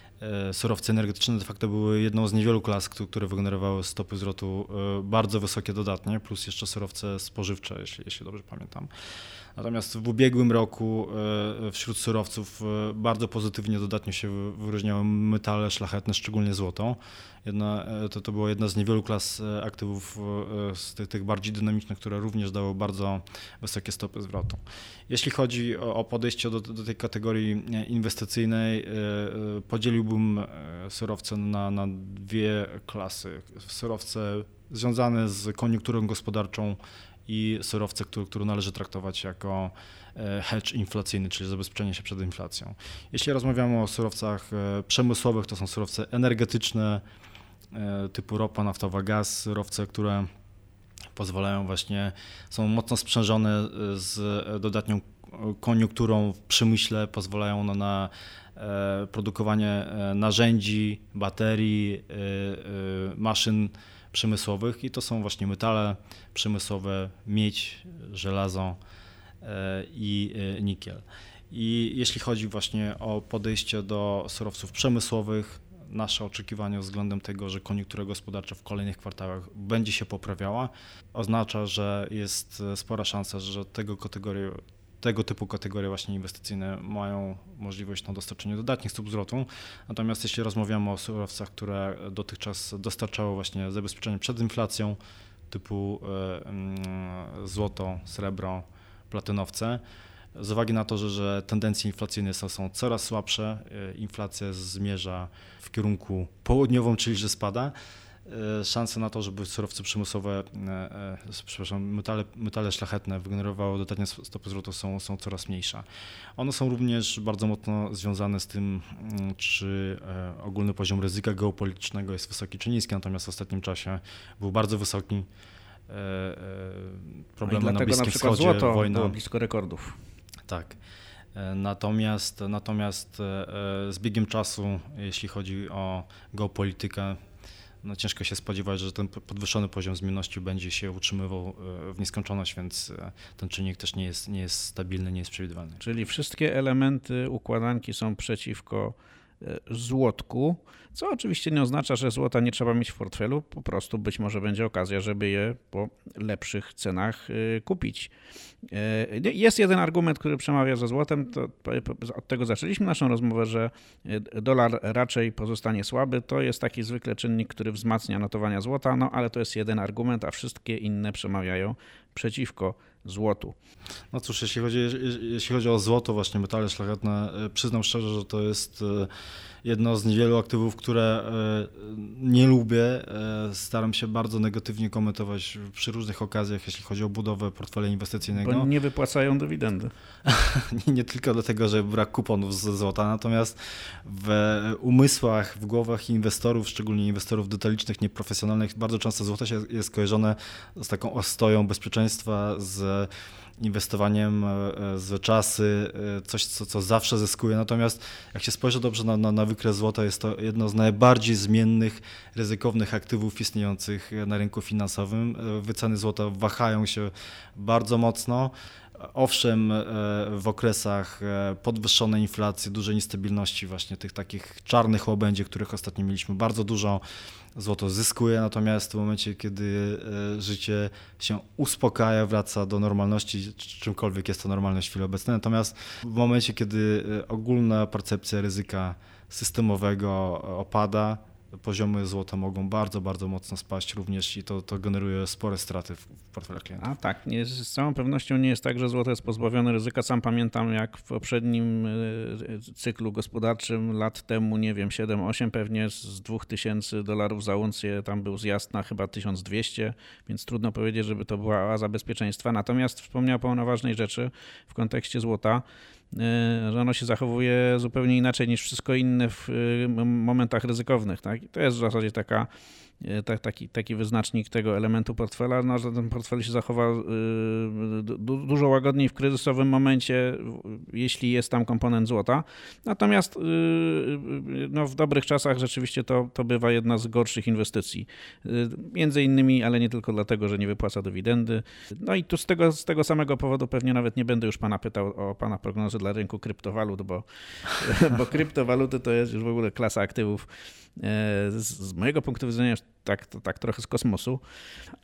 surowce energetyczne de facto były jedną z niewielu klas, które wygenerowały stopy zwrotu e, bardzo wysokie dodatnie, plus jeszcze surowce spożywcze, jeśli, jeśli dobrze pamiętam. Natomiast w ubiegłym roku e, wśród surowców bardzo pozytywnie dodatnio się wyróżniały metale szlachetne, szczególnie złoto. Jedna, to, to była jedna z niewielu klas aktywów z tych, tych bardziej dynamicznych, które również dały bardzo wysokie stopy zwrotu. Jeśli chodzi o, o podejście do, do tej kategorii inwestycyjnej, podzieliłbym podzieliłbym e, surowce na, na dwie klasy. Surowce związane z koniunkturą gospodarczą i surowce, które, które należy traktować jako e, hedge inflacyjny, czyli zabezpieczenie się przed inflacją. Jeśli rozmawiamy o surowcach e, przemysłowych, to są surowce energetyczne typu ropa naftowa, gaz, surowce, które pozwalają właśnie, są mocno sprzężone z dodatnią koniunkturą w przemyśle, pozwalają one na produkowanie e, narzędzi, baterii, e, maszyn przemysłowych i to są właśnie metale przemysłowe, miedź, żelazo i nikiel. I jeśli chodzi właśnie o podejście do surowców przemysłowych, nasze oczekiwania względem tego, że koniunktura gospodarcza w kolejnych kwartałach będzie się poprawiała, oznacza, że jest spora szansa, że tego kategorii tego typu kategorie właśnie inwestycyjne mają możliwość na dostarczenie dodatnich stóp zwrotu. Natomiast jeśli rozmawiamy o surowcach, które dotychczas dostarczały właśnie zabezpieczenie przed inflacją, typu e, mm, złoto, srebro, platynowce, z uwagi na to, że, że tendencje inflacyjne są, są coraz słabsze, e, inflacja zmierza w kierunku południowym, czyli że spada, szanse na to, żeby surowce przemysłowe, e, e, przepraszam, metale, metale szlachetne wygenerowały dodatnie stopy zwrotu są, są coraz mniejsze. One są również bardzo mocno związane z tym, mm, czy ogólny poziom ryzyka geopolitycznego jest wysoki czy niski, natomiast w ostatnim czasie był bardzo wysoki. Problemy no na Bliskim na Wschodzie, złoto wojna. było blisko rekordów. Tak. Natomiast, natomiast z biegiem czasu, jeśli chodzi o geopolitykę, no ciężko się spodziewać, że ten podwyższony poziom zmienności będzie się utrzymywał e, w nieskończoność, więc e, ten czynnik też nie jest, nie jest stabilny, nie jest przewidywalny. Czyli wszystkie elementy układanki są przeciwko złotku, co oczywiście nie oznacza, że złota nie trzeba mieć w portfelu, po prostu być może będzie okazja, żeby je po lepszych cenach kupić. Jest jeden argument, który przemawia za złotem, to od tego zaczęliśmy naszą rozmowę, że dolar raczej pozostanie słaby. To jest taki zwykle czynnik, który wzmacnia notowania złota, no ale to jest jeden argument, a wszystkie inne przemawiają przeciwko złotu. No cóż, jeśli chodzi, jeśli chodzi o złoto, właśnie metale szlachetne, e, przyznam szczerze, że to jest e, jedno z niewielu aktywów, które e, nie lubię. Staram się bardzo negatywnie komentować przy różnych okazjach, jeśli chodzi o budowę portfela inwestycyjnego. Bo nie wypłacają dywidendy. nie tylko dlatego, że brak kuponów z złota, natomiast w umysłach, w głowach inwestorów, szczególnie inwestorów detalicznych, nieprofesjonalnych, bardzo często złoto się jest kojarzone z taką ostoją bezpieczeństwa, z inwestowaniem, e, z czasy, e, coś, co, co zawsze zyskuje. Natomiast jak się spojrzy dobrze na, na, na wykres złota, jest to jedno z najbardziej zmiennych, ryzykownych aktywów istniejących na rynku finansowym. E, wyceny złota wahają się bardzo mocno Owszem, w okresach podwyższonej inflacji, dużej niestabilności, właśnie tych takich czarnych łabędzi, których ostatnio mieliśmy bardzo dużo, złoto zyskuje, natomiast w momencie, kiedy życie się uspokaja, wraca do normalności, czymkolwiek jest to normalność w chwili obecnej, natomiast w momencie, kiedy ogólna percepcja ryzyka systemowego opada, poziomy złota mogą bardzo, bardzo mocno spaść również i to, to generuje spore straty w, portfelach klientów. A tak, nie, z całą pewnością nie jest tak, że złoto jest pozbawione ryzyka. Sam pamiętam, jak w poprzednim e, cyklu gospodarczym lat temu, nie wiem, 7-8 pewnie z 2000 dolarów za uncję tam był zjazd na chyba 1200, więc trudno powiedzieć, żeby to była oaza bezpieczeństwa. Natomiast wspomniał Pan o ważnej rzeczy w kontekście złota. E, że ono się zachowuje zupełnie inaczej niż wszystko inne w e, momentach ryzykownych. Tak? I to jest w zasadzie taka tak, taki, taki wyznacznik tego elementu portfela, no, że ten portfel się zachowa e, dużo łagodniej w kryzysowym momencie, jeśli jest tam komponent złota. Natomiast e, no, w dobrych czasach rzeczywiście to, to bywa jedna z gorszych inwestycji. Między innymi, ale nie tylko dlatego, że nie wypłaca dywidendy. No i tu z tego, z tego samego powodu pewnie nawet nie będę już pana pytał o pana prognozy dla rynku kryptowalut, bo, bo kryptowaluty to jest już w ogóle klasa aktywów z, z mojego punktu widzenia tak, tak trochę z kosmosu,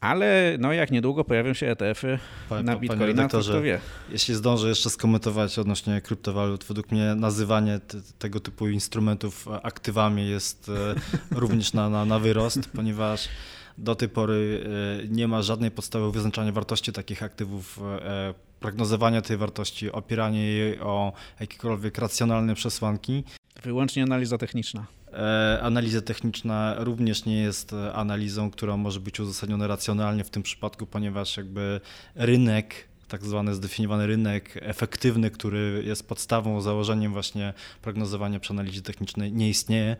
ale no jak niedługo pojawią się ETF-y Panie, na Bitcoina, to kto wie. Jeśli zdążę jeszcze skomentować odnośnie kryptowalut, według mnie nazywanie te, tego typu instrumentów aktywami jest e, również na, na, na wyrost, ponieważ do tej pory e, nie ma żadnej podstawy wyznaczania wartości takich aktywów, e, prognozowania tej wartości, opieranie jej o jakiekolwiek racjonalne przesłanki. Wyłącznie analiza techniczna. E, analiza techniczna również nie jest e, analizą, która może być uzasadniona racjonalnie w tym przypadku, ponieważ jakby rynek tak zwany zdefiniowany rynek efektywny, który jest podstawą, założeniem właśnie prognozowania przy analizie technicznej nie istnieje.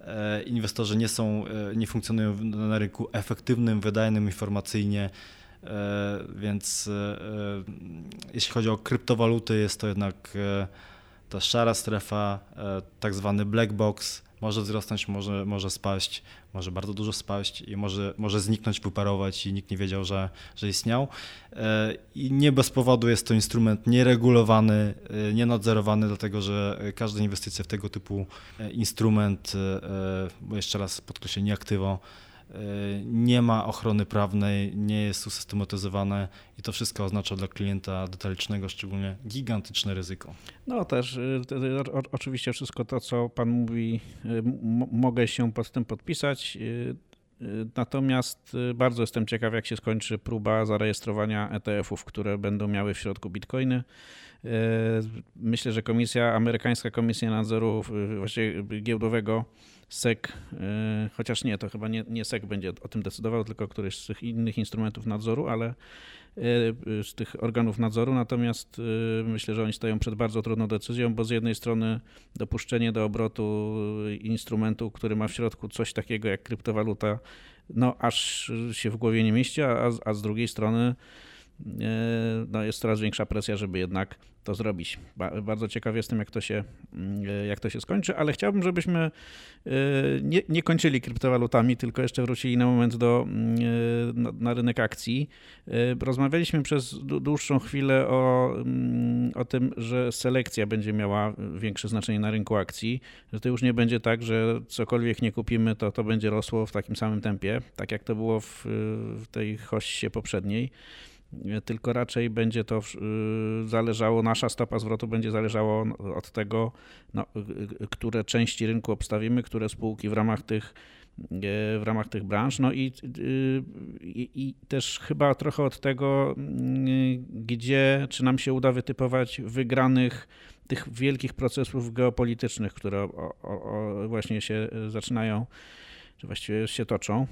E, inwestorzy nie są, nie funkcjonują na rynku efektywnym, wydajnym informacyjnie, więc jeśli chodzi o kryptowaluty, jest to jednak ta szara strefa, tak zwany black box, może wzrosnąć, może, może spaść, może bardzo dużo spaść i może, może zniknąć, wyparować i nikt nie wiedział, że, że istniał. E, I nie bez powodu jest to instrument nieregulowany, e, nienadzorowany, dlatego że każda inwestycja w tego typu e, instrument, jeszcze raz podkreślę, nie aktywo, nie ma ochrony prawnej, nie jest usystematyzowane i to wszystko oznacza dla klienta detalicznego szczególnie gigantyczne ryzyko. No też y, oczywiście wszystko to, co Pan mówi, y, mogę się pod tym podpisać. Y, natomiast bardzo jestem ciekaw, jak się skończy próba zarejestrowania ETF-ów, które będą miały w środku bitcoiny. Myślę, że komisja, amerykańska komisja nadzoru właściwie giełdowego SEC, e, chociaż nie, to chyba nie, nie SEC będzie o tym decydował, tylko któryś z tych innych instrumentów nadzoru, ale e, z tych organów nadzoru, natomiast myślę, że oni stoją przed bardzo trudną decyzją, bo z jednej strony dopuszczenie do obrotu instrumentu, który ma w środku coś takiego jak kryptowaluta, no aż się w głowie nie mieści, a, a z drugiej strony no, jest coraz większa presja, żeby jednak to zrobić. Bardzo ciekaw jestem, jak to się, mm, jak to się skończy, ale chciałbym, żebyśmy e, nie, nie kończyli kryptowalutami, tylko jeszcze wrócili na moment do, mm, e, na, na rynek akcji. E, rozmawialiśmy przez dłuższą chwilę o, mm, o tym, że selekcja będzie miała większe znaczenie na rynku akcji, że to już nie będzie tak, że cokolwiek nie kupimy, to to będzie rosło w takim samym tempie, tak jak to było w, w tej hoście poprzedniej tylko raczej będzie to y, zależało, nasza stopa zwrotu będzie zależało od tego, no, które części rynku obstawimy, które spółki w ramach tych w ramach tych branż. No i, y, i, i, też chyba trochę od tego, y, gdzie, czy nam się uda wytypować wygranych tych wielkich procesów geopolitycznych, które o, o, właśnie się zaczynają, czy właściwie się toczą.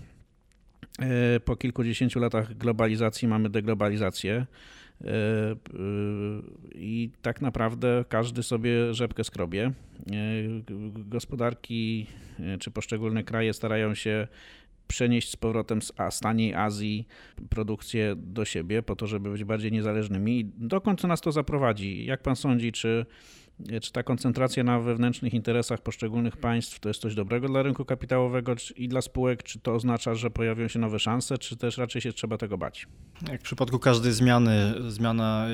E, po kilkudziesięciu latach globalizacji mamy deglobalizację. E, e, I tak naprawdę każdy sobie rzepkę skrobie. Gospodarki czy poszczególne kraje starają się przenieść z powrotem z taniej Azji produkcję do siebie, po to, żeby być bardziej niezależnymi. dokąd nas to zaprowadzi? Jak pan sądzi, czy czy ta koncentracja na wewnętrznych interesach poszczególnych państw to jest coś dobrego dla rynku kapitałowego i dla spółek? Czy to oznacza, że pojawią się nowe szanse, czy też raczej się trzeba tego bać? Jak w przypadku każdej zmiany, zmiana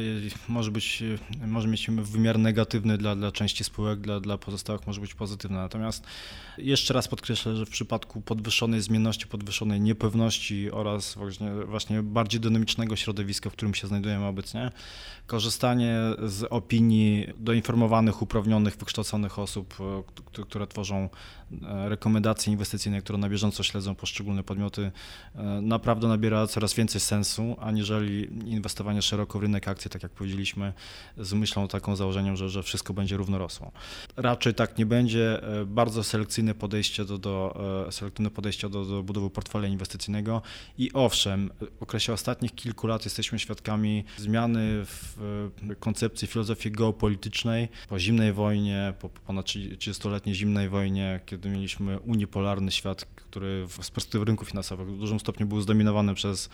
może być, może mieć wymiar negatywny dla, dla części spółek, dla, dla pozostałych może być pozytywna. Natomiast jeszcze raz podkreślę, że w przypadku podwyższonej zmienności, podwyższonej niepewności oraz właśnie, właśnie bardziej dynamicznego środowiska, w którym się znajdujemy obecnie, korzystanie z opinii uprawnionych, wykształconych osób, e, które tworzą rekomendacje inwestycyjne, które na bieżąco śledzą poszczególne podmioty, e, naprawdę nabiera coraz więcej sensu, aniżeli inwestowanie szeroko w rynek akcji, tak jak powiedzieliśmy, z myślą taką założeniem, że, że wszystko będzie równo rosło. Raczej tak nie będzie. Bardzo selekcyjne podejście do, do, selektywne podejście do, do budowy portfela inwestycyjnego i owszem, w okresie ostatnich kilku lat jesteśmy świadkami zmiany w koncepcji filozofii geopolitycznej po zimnej wojnie, po ponad 30-letniej zimnej wojnie, kiedy mieliśmy unipolarny świat, który z perspektywy rynków finansowych w dużym stopniu był zdominowany przez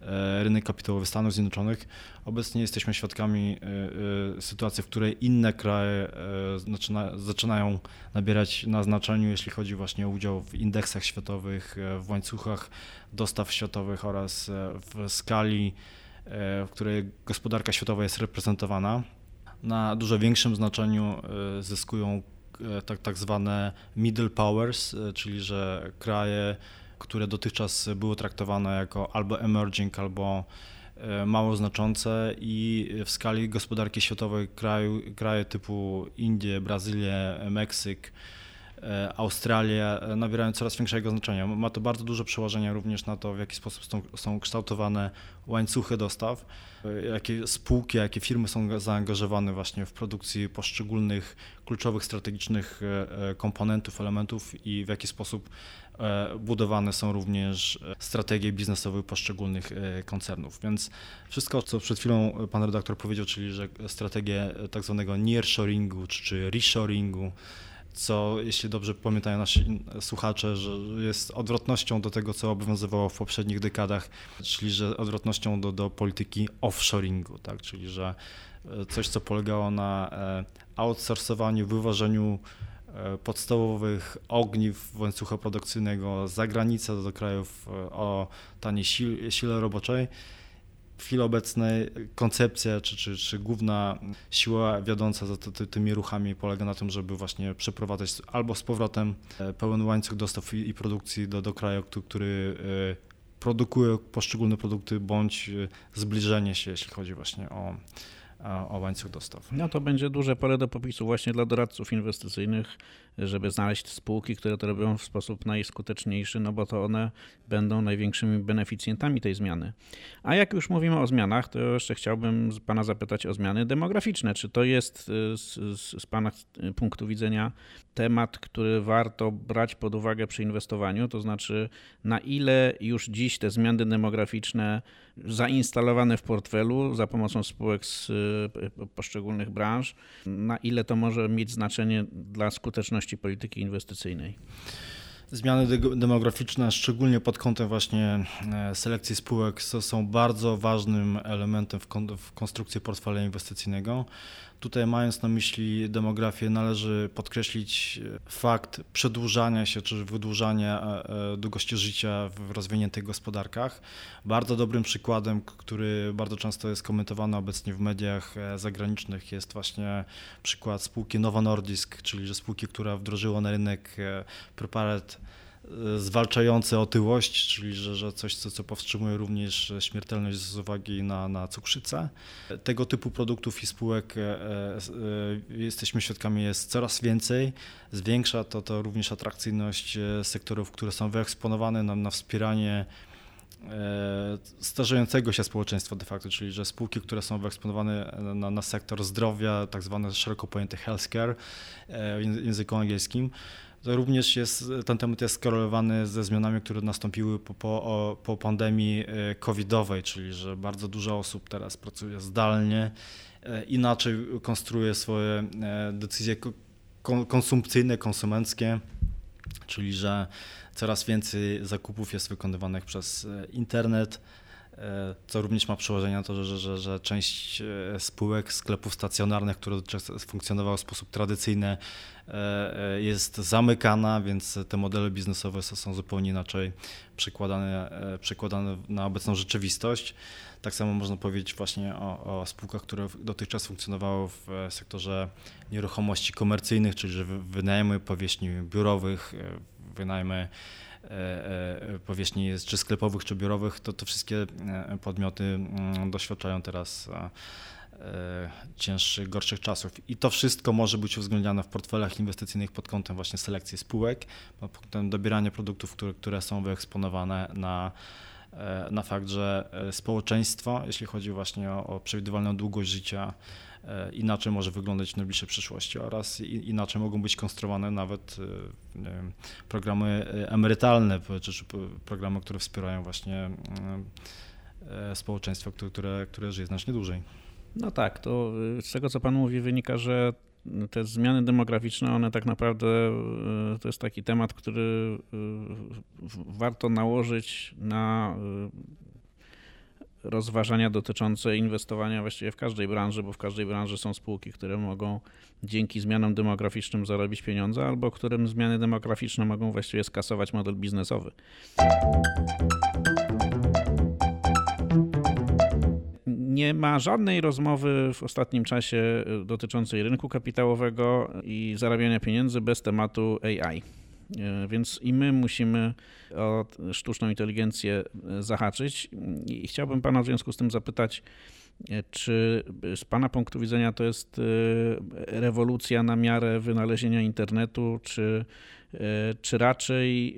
e, rynek kapitałowy Stanów Zjednoczonych. Obecnie jesteśmy świadkami e, e, sytuacji, w której inne kraje zaczyna, zaczynają nabierać na znaczeniu, jeśli chodzi właśnie o udział w indeksach światowych, w łańcuchach dostaw światowych oraz w skali w której gospodarka światowa jest reprezentowana. Na dużo większym znaczeniu zyskują tak, tak zwane middle powers, czyli że kraje, które dotychczas były traktowane jako albo emerging, albo mało znaczące i w skali gospodarki światowej kraju, kraje typu Indie, Brazylię, Meksyk, E, Australia e, nabierają coraz większego znaczenia. Ma to bardzo duże przełożenie również na to, w jaki sposób są, są kształtowane łańcuchy dostaw, e, jakie spółki, jakie firmy są zaangażowane właśnie w produkcji poszczególnych kluczowych strategicznych komponentów, elementów i w jaki sposób budowane są również strategie biznesowe poszczególnych koncernów. Więc wszystko, co przed chwilą pan redaktor powiedział, czyli że strategie tak zwanego nearshoringu czy reshoringu, co, jeśli dobrze pamiętają nasi słuchacze, że jest odwrotnością do tego, co obowiązywało w poprzednich dekadach, czyli że odwrotnością do, do polityki offshoringu, tak? czyli że e, coś, co polegało na e, outsourcowaniu, wywożeniu e, podstawowych ogniw łańcucha produkcyjnego za granicę do krajów o taniej sile roboczej, w chwili obecnej koncepcja, czy, czy, czy główna siła wiodąca za ty, tymi ruchami polega na tym, żeby właśnie przeprowadzać albo z powrotem e, pełen łańcuch dostaw i, i produkcji do, do kraju, który e, produkuje poszczególne produkty, bądź e, zbliżenie się, jeśli chodzi właśnie o o łańcuch dostaw. No to będzie duże pole do popisu właśnie dla doradców inwestycyjnych, żeby znaleźć spółki, które to robią w sposób najskuteczniejszy, no bo to one będą największymi beneficjentami tej zmiany. A jak już mówimy o zmianach, to jeszcze chciałbym Pana zapytać o zmiany demograficzne. Czy to jest y, z, z, z Pana punktu widzenia temat, który warto brać pod uwagę przy inwestowaniu? To znaczy, na ile już dziś te zmiany demograficzne zainstalowane w portfelu za pomocą spółek z y, poszczególnych branż, na ile to może mieć znaczenie dla skuteczności polityki inwestycyjnej? Zmiany demograficzne, szczególnie pod kątem właśnie e, selekcji spółek, są bardzo ważnym elementem w konstrukcji portfela inwestycyjnego. Tutaj mając na myśli demografię należy podkreślić e, fakt przedłużania się czy wydłużania e, e, długości życia w rozwiniętych gospodarkach. Bardzo dobrym przykładem, który bardzo często jest komentowany obecnie w mediach zagranicznych jest właśnie przykład spółki Novo Nordisk, czyli że spółki, która wdrożyła na rynek preparat zwalczające otyłość, czyli że, że coś, co, co powstrzymuje również śmiertelność z uwagi na, na cukrzycę. Tego typu produktów i spółek e, e, jesteśmy świadkami jest coraz więcej. Zwiększa to, to również atrakcyjność e, sektorów, które są wyeksponowane nam na wspieranie starzejącego się społeczeństwa de facto, czyli że spółki, które są wyeksponowane na, na sektor zdrowia, tak zwane szeroko pojęte healthcare w języku angielskim, to również jest, ten temat jest skorelowany ze zmianami, które nastąpiły po, po, po pandemii e, covidowej, czyli że bardzo dużo osób teraz pracuje zdalnie, e, inaczej konstruuje swoje e, decyzje konsumpcyjne, konsumenckie, czyli że coraz więcej zakupów jest wykonywanych przez internet, co również ma przełożenie na to, że, że, że część spółek, sklepów stacjonarnych, które funkcjonowały w sposób tradycyjny, jest zamykana, więc te modele biznesowe są zupełnie inaczej przekładane, przekładane na obecną rzeczywistość. Tak samo można powiedzieć właśnie o, o spółkach, które dotychczas funkcjonowały w sektorze nieruchomości komercyjnych, czyli że wynajmy powierzchni biurowych, e, wynajmy e, e, powierzchni czy sklepowych, czy biurowych, to, to wszystkie podmioty mm, doświadczają teraz cięższych, gorszych czasów. I to wszystko może być uwzględniane w portfelach inwestycyjnych pod kątem właśnie selekcji spółek, pod kątem dobierania produktów, które, które są wyeksponowane na E, na fakt, że e, społeczeństwo, jeśli chodzi właśnie o, o przewidywalną długość życia, e, inaczej może wyglądać w najbliższej przyszłości oraz inaczej mogą być konstruowane nawet programy emerytalne czy programy, które wspierają właśnie społeczeństwo, które, które żyje znacznie dłużej. No tak, to z tego co Pan mówi wynika, że te zmiany demograficzne, one tak naprawdę e, to jest taki temat, który e, warto nałożyć na e, rozważania dotyczące inwestowania właściwie w każdej branży, bo w każdej branży są spółki, które mogą dzięki zmianom demograficznym zarobić pieniądze, albo którym zmiany demograficzne mogą właściwie skasować model biznesowy. Nie ma żadnej rozmowy w ostatnim czasie e, dotyczącej rynku kapitałowego i zarabiania pieniędzy bez tematu AI. E, więc i my musimy o sztuczną inteligencję e, zahaczyć. I chciałbym Pana w związku z tym zapytać, czy z Pana punktu widzenia to jest rewolucja na miarę wynalezienia internetu, czy, czy raczej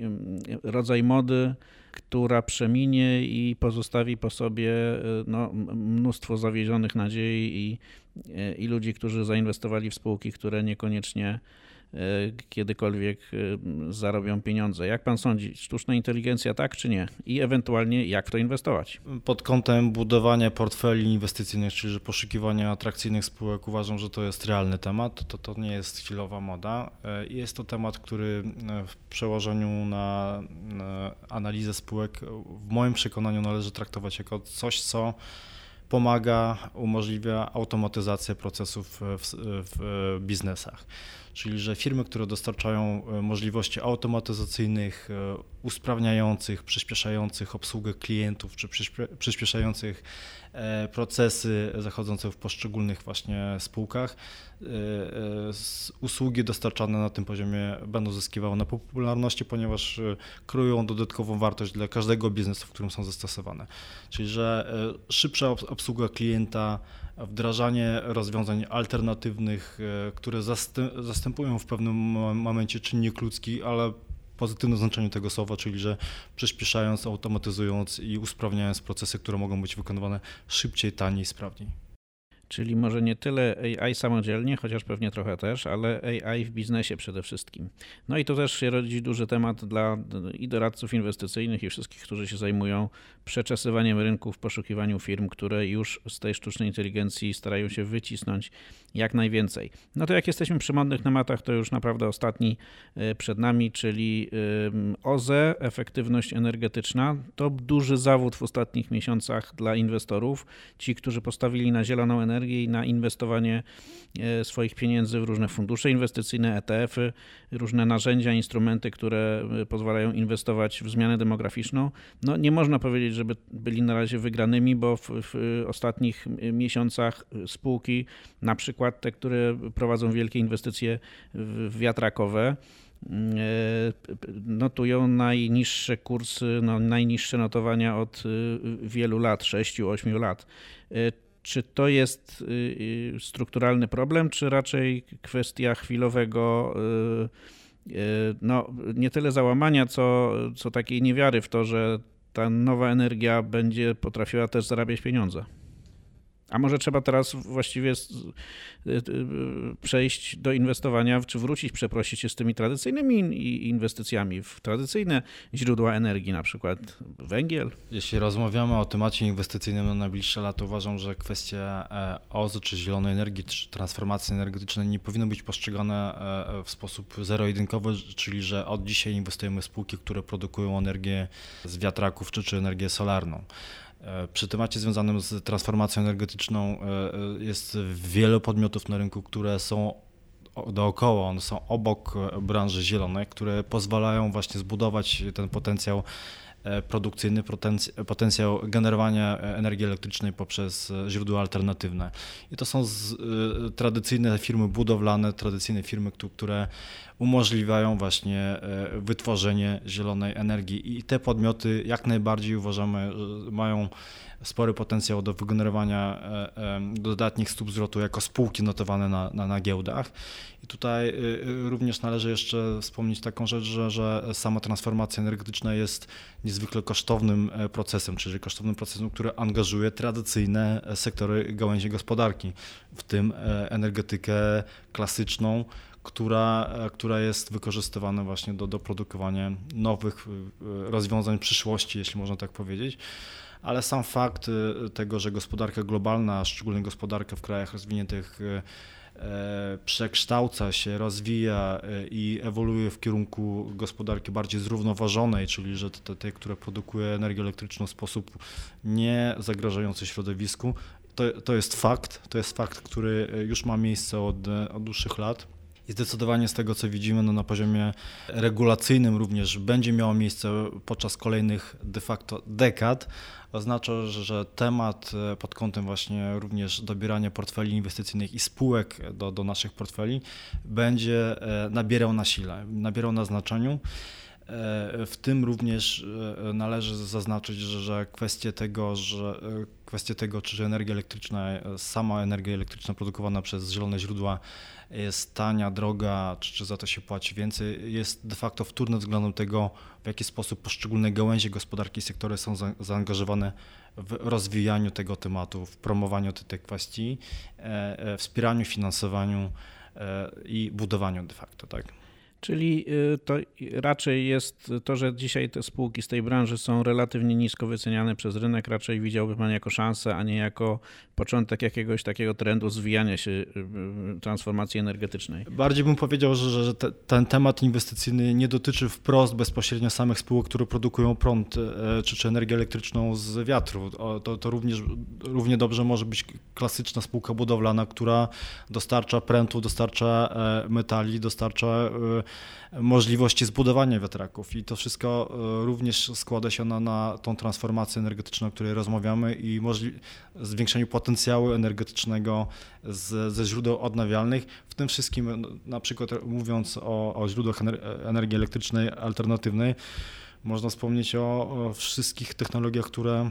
rodzaj mody, która przeminie i pozostawi po sobie e, no, mnóstwo zawiezionych nadziei i, e, i ludzi, którzy zainwestowali w spółki, które niekoniecznie e, kiedykolwiek zarobią pieniądze. Jak pan sądzi, sztuczna inteligencja tak czy nie? I ewentualnie jak to inwestować? Pod kątem budowania portfeli inwestycyjnych, czyli poszukiwania atrakcyjnych spółek, uważam, że to jest realny temat. To, to nie jest chwilowa moda. Jest to temat, który w przełożeniu na analizę spółek w moim przekonaniu należy traktować jako coś, co pomaga, umożliwia automatyzację procesów w, w biznesach. Czyli, że firmy, które dostarczają e, możliwości automatyzacyjnych, e, usprawniających, przyspieszających obsługę klientów, czy przyspieszających e, procesy zachodzące w poszczególnych właśnie spółkach, usługi dostarczane na tym poziomie będą zyskiwały na popularności, ponieważ kreują dodatkową wartość dla każdego biznesu, w którym są zastosowane. Czyli, że szybsza obsługa klienta, wdrażanie rozwiązań alternatywnych, e, które zastępują w pewnym momencie czynnik ludzki, ale pozytywnym znaczeniu tego słowa, czyli że przyspieszając, automatyzując i usprawniając procesy, które mogą być wykonywane szybciej, taniej, sprawniej. Czyli może nie tyle AI samodzielnie, chociaż pewnie trochę też, ale AI w biznesie przede wszystkim. No i to też się rodzi duży temat dla i doradców inwestycyjnych, i wszystkich, którzy się zajmują przeczesywaniem rynku w poszukiwaniu firm, które już z tej sztucznej inteligencji starają się wycisnąć jak najwięcej. No to jak jesteśmy przy modnych tematach, to już naprawdę ostatni e, przed nami, czyli OZE, efektywność energetyczna. To duży zawód w ostatnich miesiącach dla inwestorów. Ci, którzy postawili na zieloną energię i na inwestowanie e, swoich pieniędzy w różne fundusze inwestycyjne, ETF-y, różne narzędzia, instrumenty, które e, pozwalają inwestować w zmianę demograficzną. No nie można powiedzieć, żeby byli na razie wygranymi, bo w, w ostatnich miesiącach spółki, na przykład te, które prowadzą wielkie inwestycje wiatrakowe, e, notują najniższe kursy, no, najniższe notowania od e, wielu lat, 6-8 lat. E, czy to jest strukturalny problem, czy raczej kwestia chwilowego, no, nie tyle załamania, co, co takiej niewiary w to, że ta nowa energia będzie potrafiła też zarabiać pieniądze. A może trzeba teraz właściwie y, y, przejść do inwestowania, czy wrócić, przeprosić się z tymi tradycyjnymi inwestycjami w tradycyjne źródła energii, na przykład węgiel? Jeśli rozmawiamy o temacie inwestycyjnym na najbliższe lata, uważam, że kwestia e, OZE, czy zielonej energii, czy transformacji energetycznej nie powinny być postrzegane e, w sposób zero-jedynkowy, czyli że od dzisiaj inwestujemy w spółki, które produkują energię z wiatraków, czy, czy energię solarną. Przy temacie związanym z transformacją energetyczną jest wiele podmiotów na rynku, które są dookoła, one są obok branży zielonej, które pozwalają właśnie zbudować ten potencjał E, produkcyjny, potencjał generowania energii elektrycznej poprzez e, źródła alternatywne. I to są z, e, tradycyjne firmy budowlane, tradycyjne firmy, które umożliwiają właśnie wytworzenie zielonej energii. I te podmioty jak najbardziej uważamy, mają spory potencjał do wygenerowania dodatnich stóp zwrotu jako spółki notowane na, na, na giełdach. I tutaj również należy jeszcze wspomnieć taką rzecz, że, że sama transformacja energetyczna jest niezwykle kosztownym e, procesem, czyli kosztownym procesem, który angażuje tradycyjne e, sektory gałęzi gospodarki, w tym e, energetykę klasyczną, która, która jest wykorzystywana właśnie do, do produkowania nowych rozwiązań przyszłości, jeśli można tak powiedzieć. Ale sam fakt tego, że gospodarka globalna, szczególnie gospodarka w krajach rozwiniętych, E, przekształca się, rozwija e, i ewoluuje w kierunku gospodarki bardziej zrównoważonej, czyli że te, te które produkuje energię elektryczną w sposób nie zagrażający środowisku, to, to jest fakt, to jest fakt, który już ma miejsce od, od dłuższych lat. I zdecydowanie z tego, co widzimy no, na poziomie regulacyjnym również będzie miało miejsce podczas kolejnych de facto dekad, oznacza, że temat e, pod kątem właśnie również dobierania portfeli inwestycyjnych i spółek do, do naszych portfeli będzie e, nabierał na sile, nabierał na znaczeniu. E, w tym również należy zaznaczyć, że, że kwestie tego, że kwestie tego, czy energia elektryczna, sama energia elektryczna produkowana przez zielone źródła jest tania, droga, czy, czy za to się płaci więcej, jest de facto wtórne względem tego, w jaki sposób poszczególne gałęzie gospodarki i sektory są za, zaangażowane w rozwijaniu tego tematu, w promowaniu tych kwestii, e, e, wspieraniu, finansowaniu e, i budowaniu de facto, tak. Czyli y, to raczej jest to, że dzisiaj te spółki z tej branży są relatywnie nisko wyceniane przez rynek, raczej widziałby Pan jako szansę, a nie jako początek jakiegoś takiego trendu zwijania się y, y, transformacji energetycznej. Bardziej bym powiedział, że, że te, ten temat inwestycyjny nie dotyczy wprost bezpośrednio samych spółek, które produkują prąd czy, czy energię elektryczną z wiatru. To, to również równie dobrze może być klasyczna spółka budowlana, która dostarcza prętu, dostarcza e, metali, dostarcza e, możliwości zbudowania wiatraków i to wszystko e, również składa się na, na tą transformację energetyczną, o której rozmawiamy i zwiększeniu potencjału energetycznego z, ze źródeł odnawialnych. W tym wszystkim, na przykład mówiąc o, o źródłach energii elektrycznej alternatywnej, można wspomnieć o, o wszystkich technologiach, które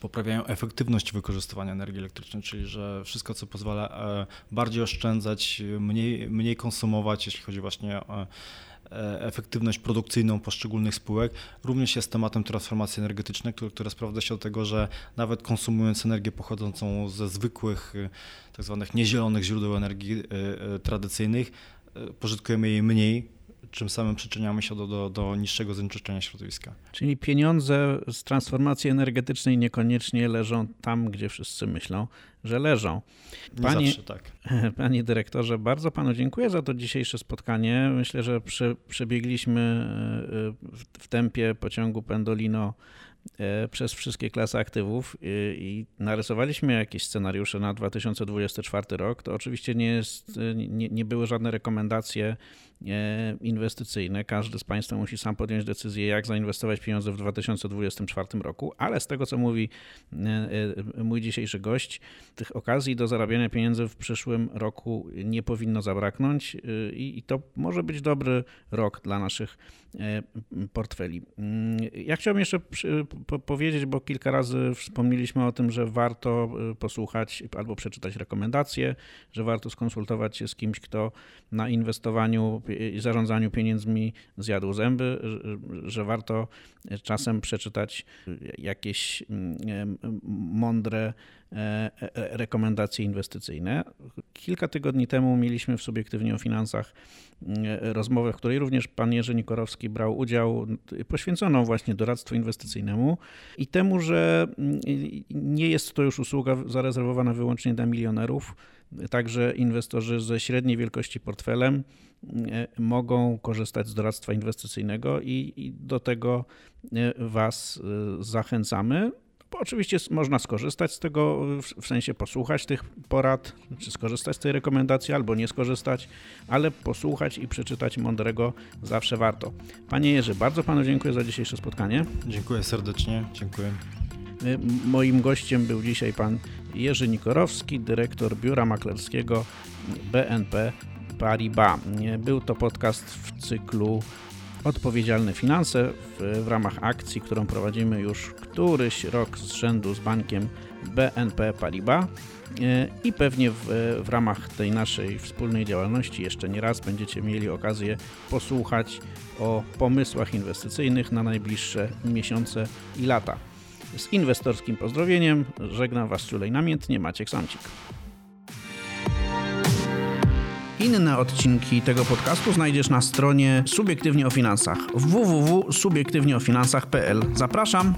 poprawiają efektywność wykorzystywania energii elektrycznej, czyli że wszystko, co pozwala e, bardziej oszczędzać, mniej, mniej konsumować, jeśli chodzi właśnie o e, efektywność produkcyjną poszczególnych spółek, również jest tematem transformacji energetycznej, która, sprawdza się do tego, że nawet konsumując energię pochodzącą ze zwykłych, e, tak zwanych niezielonych źródeł energii tradycyjnych, pożytkujemy jej mniej, czym samym przyczyniamy się do, do, do niższego zanieczyszczenia środowiska. Czyli pieniądze z transformacji energetycznej niekoniecznie leżą tam, gdzie wszyscy myślą, że leżą. Panie, zawsze, tak. Panie dyrektorze, bardzo panu dziękuję za to dzisiejsze spotkanie. Myślę, że prze, przebiegliśmy e, w tempie pociągu Pendolino e, przez wszystkie klasy aktywów i narysowaliśmy jakieś scenariusze na 2024 rok. To oczywiście nie, jest, nie, nie były żadne rekomendacje inwestycyjne. Każdy z Państwa musi sam podjąć decyzję, jak zainwestować pieniądze w 2024 roku, ale z tego, co mówi e, e, mój dzisiejszy gość, tych okazji do zarabiania pieniędzy w przyszłym roku nie powinno zabraknąć e, i to może być dobry rok dla naszych portfeli. Mm, ja chciałbym jeszcze powiedzieć, bo kilka razy wspomnieliśmy o tym, że warto posłuchać albo przeczytać rekomendacje, że warto skonsultować się z kimś, kto na inwestowaniu zarządzaniu pieniędzmi zjadł zęby, że warto czasem przeczytać jakieś mm, mądre e, e, rekomendacje inwestycyjne. Kilka tygodni temu mieliśmy w Subiektywnie o Finansach mm, rozmowę, w której również pan Jerzy Nikorowski brał udział, poświęconą właśnie doradztwu inwestycyjnemu i temu, że mm, nie jest to już usługa zarezerwowana wyłącznie dla milionerów, Także inwestorzy ze średniej wielkości portfelem mogą korzystać z doradztwa inwestycyjnego i, i do tego e, Was e, zachęcamy. Oczywiście można skorzystać z tego, w sensie posłuchać tych porad, czy skorzystać z tej rekomendacji, albo nie skorzystać, ale posłuchać i przeczytać mądrego zawsze warto. Panie Jerzy, bardzo panu dziękuję za dzisiejsze spotkanie. Dziękuję serdecznie, dziękuję. Moim gościem był dzisiaj pan Jerzy Nikorowski, dyrektor biura maklerskiego BNP Paribas. Był to podcast w cyklu Odpowiedzialne Finanse w, w ramach akcji, którą prowadzimy już któryś rok z rzędu z bankiem BNP Paribas. Y, I pewnie w, w, ramach tej naszej wspólnej działalności jeszcze nie raz będziecie mieli okazję posłuchać o pomysłach inwestycyjnych na najbliższe miesiące i lata. Z inwestorskim pozdrowieniem żegnam Was czulej namiętnie Maciek Samcik. Inne odcinki tego podcastu znajdziesz na stronie Subiektywnie o Finansach www.subiektywnieofinansach.pl. Zapraszam!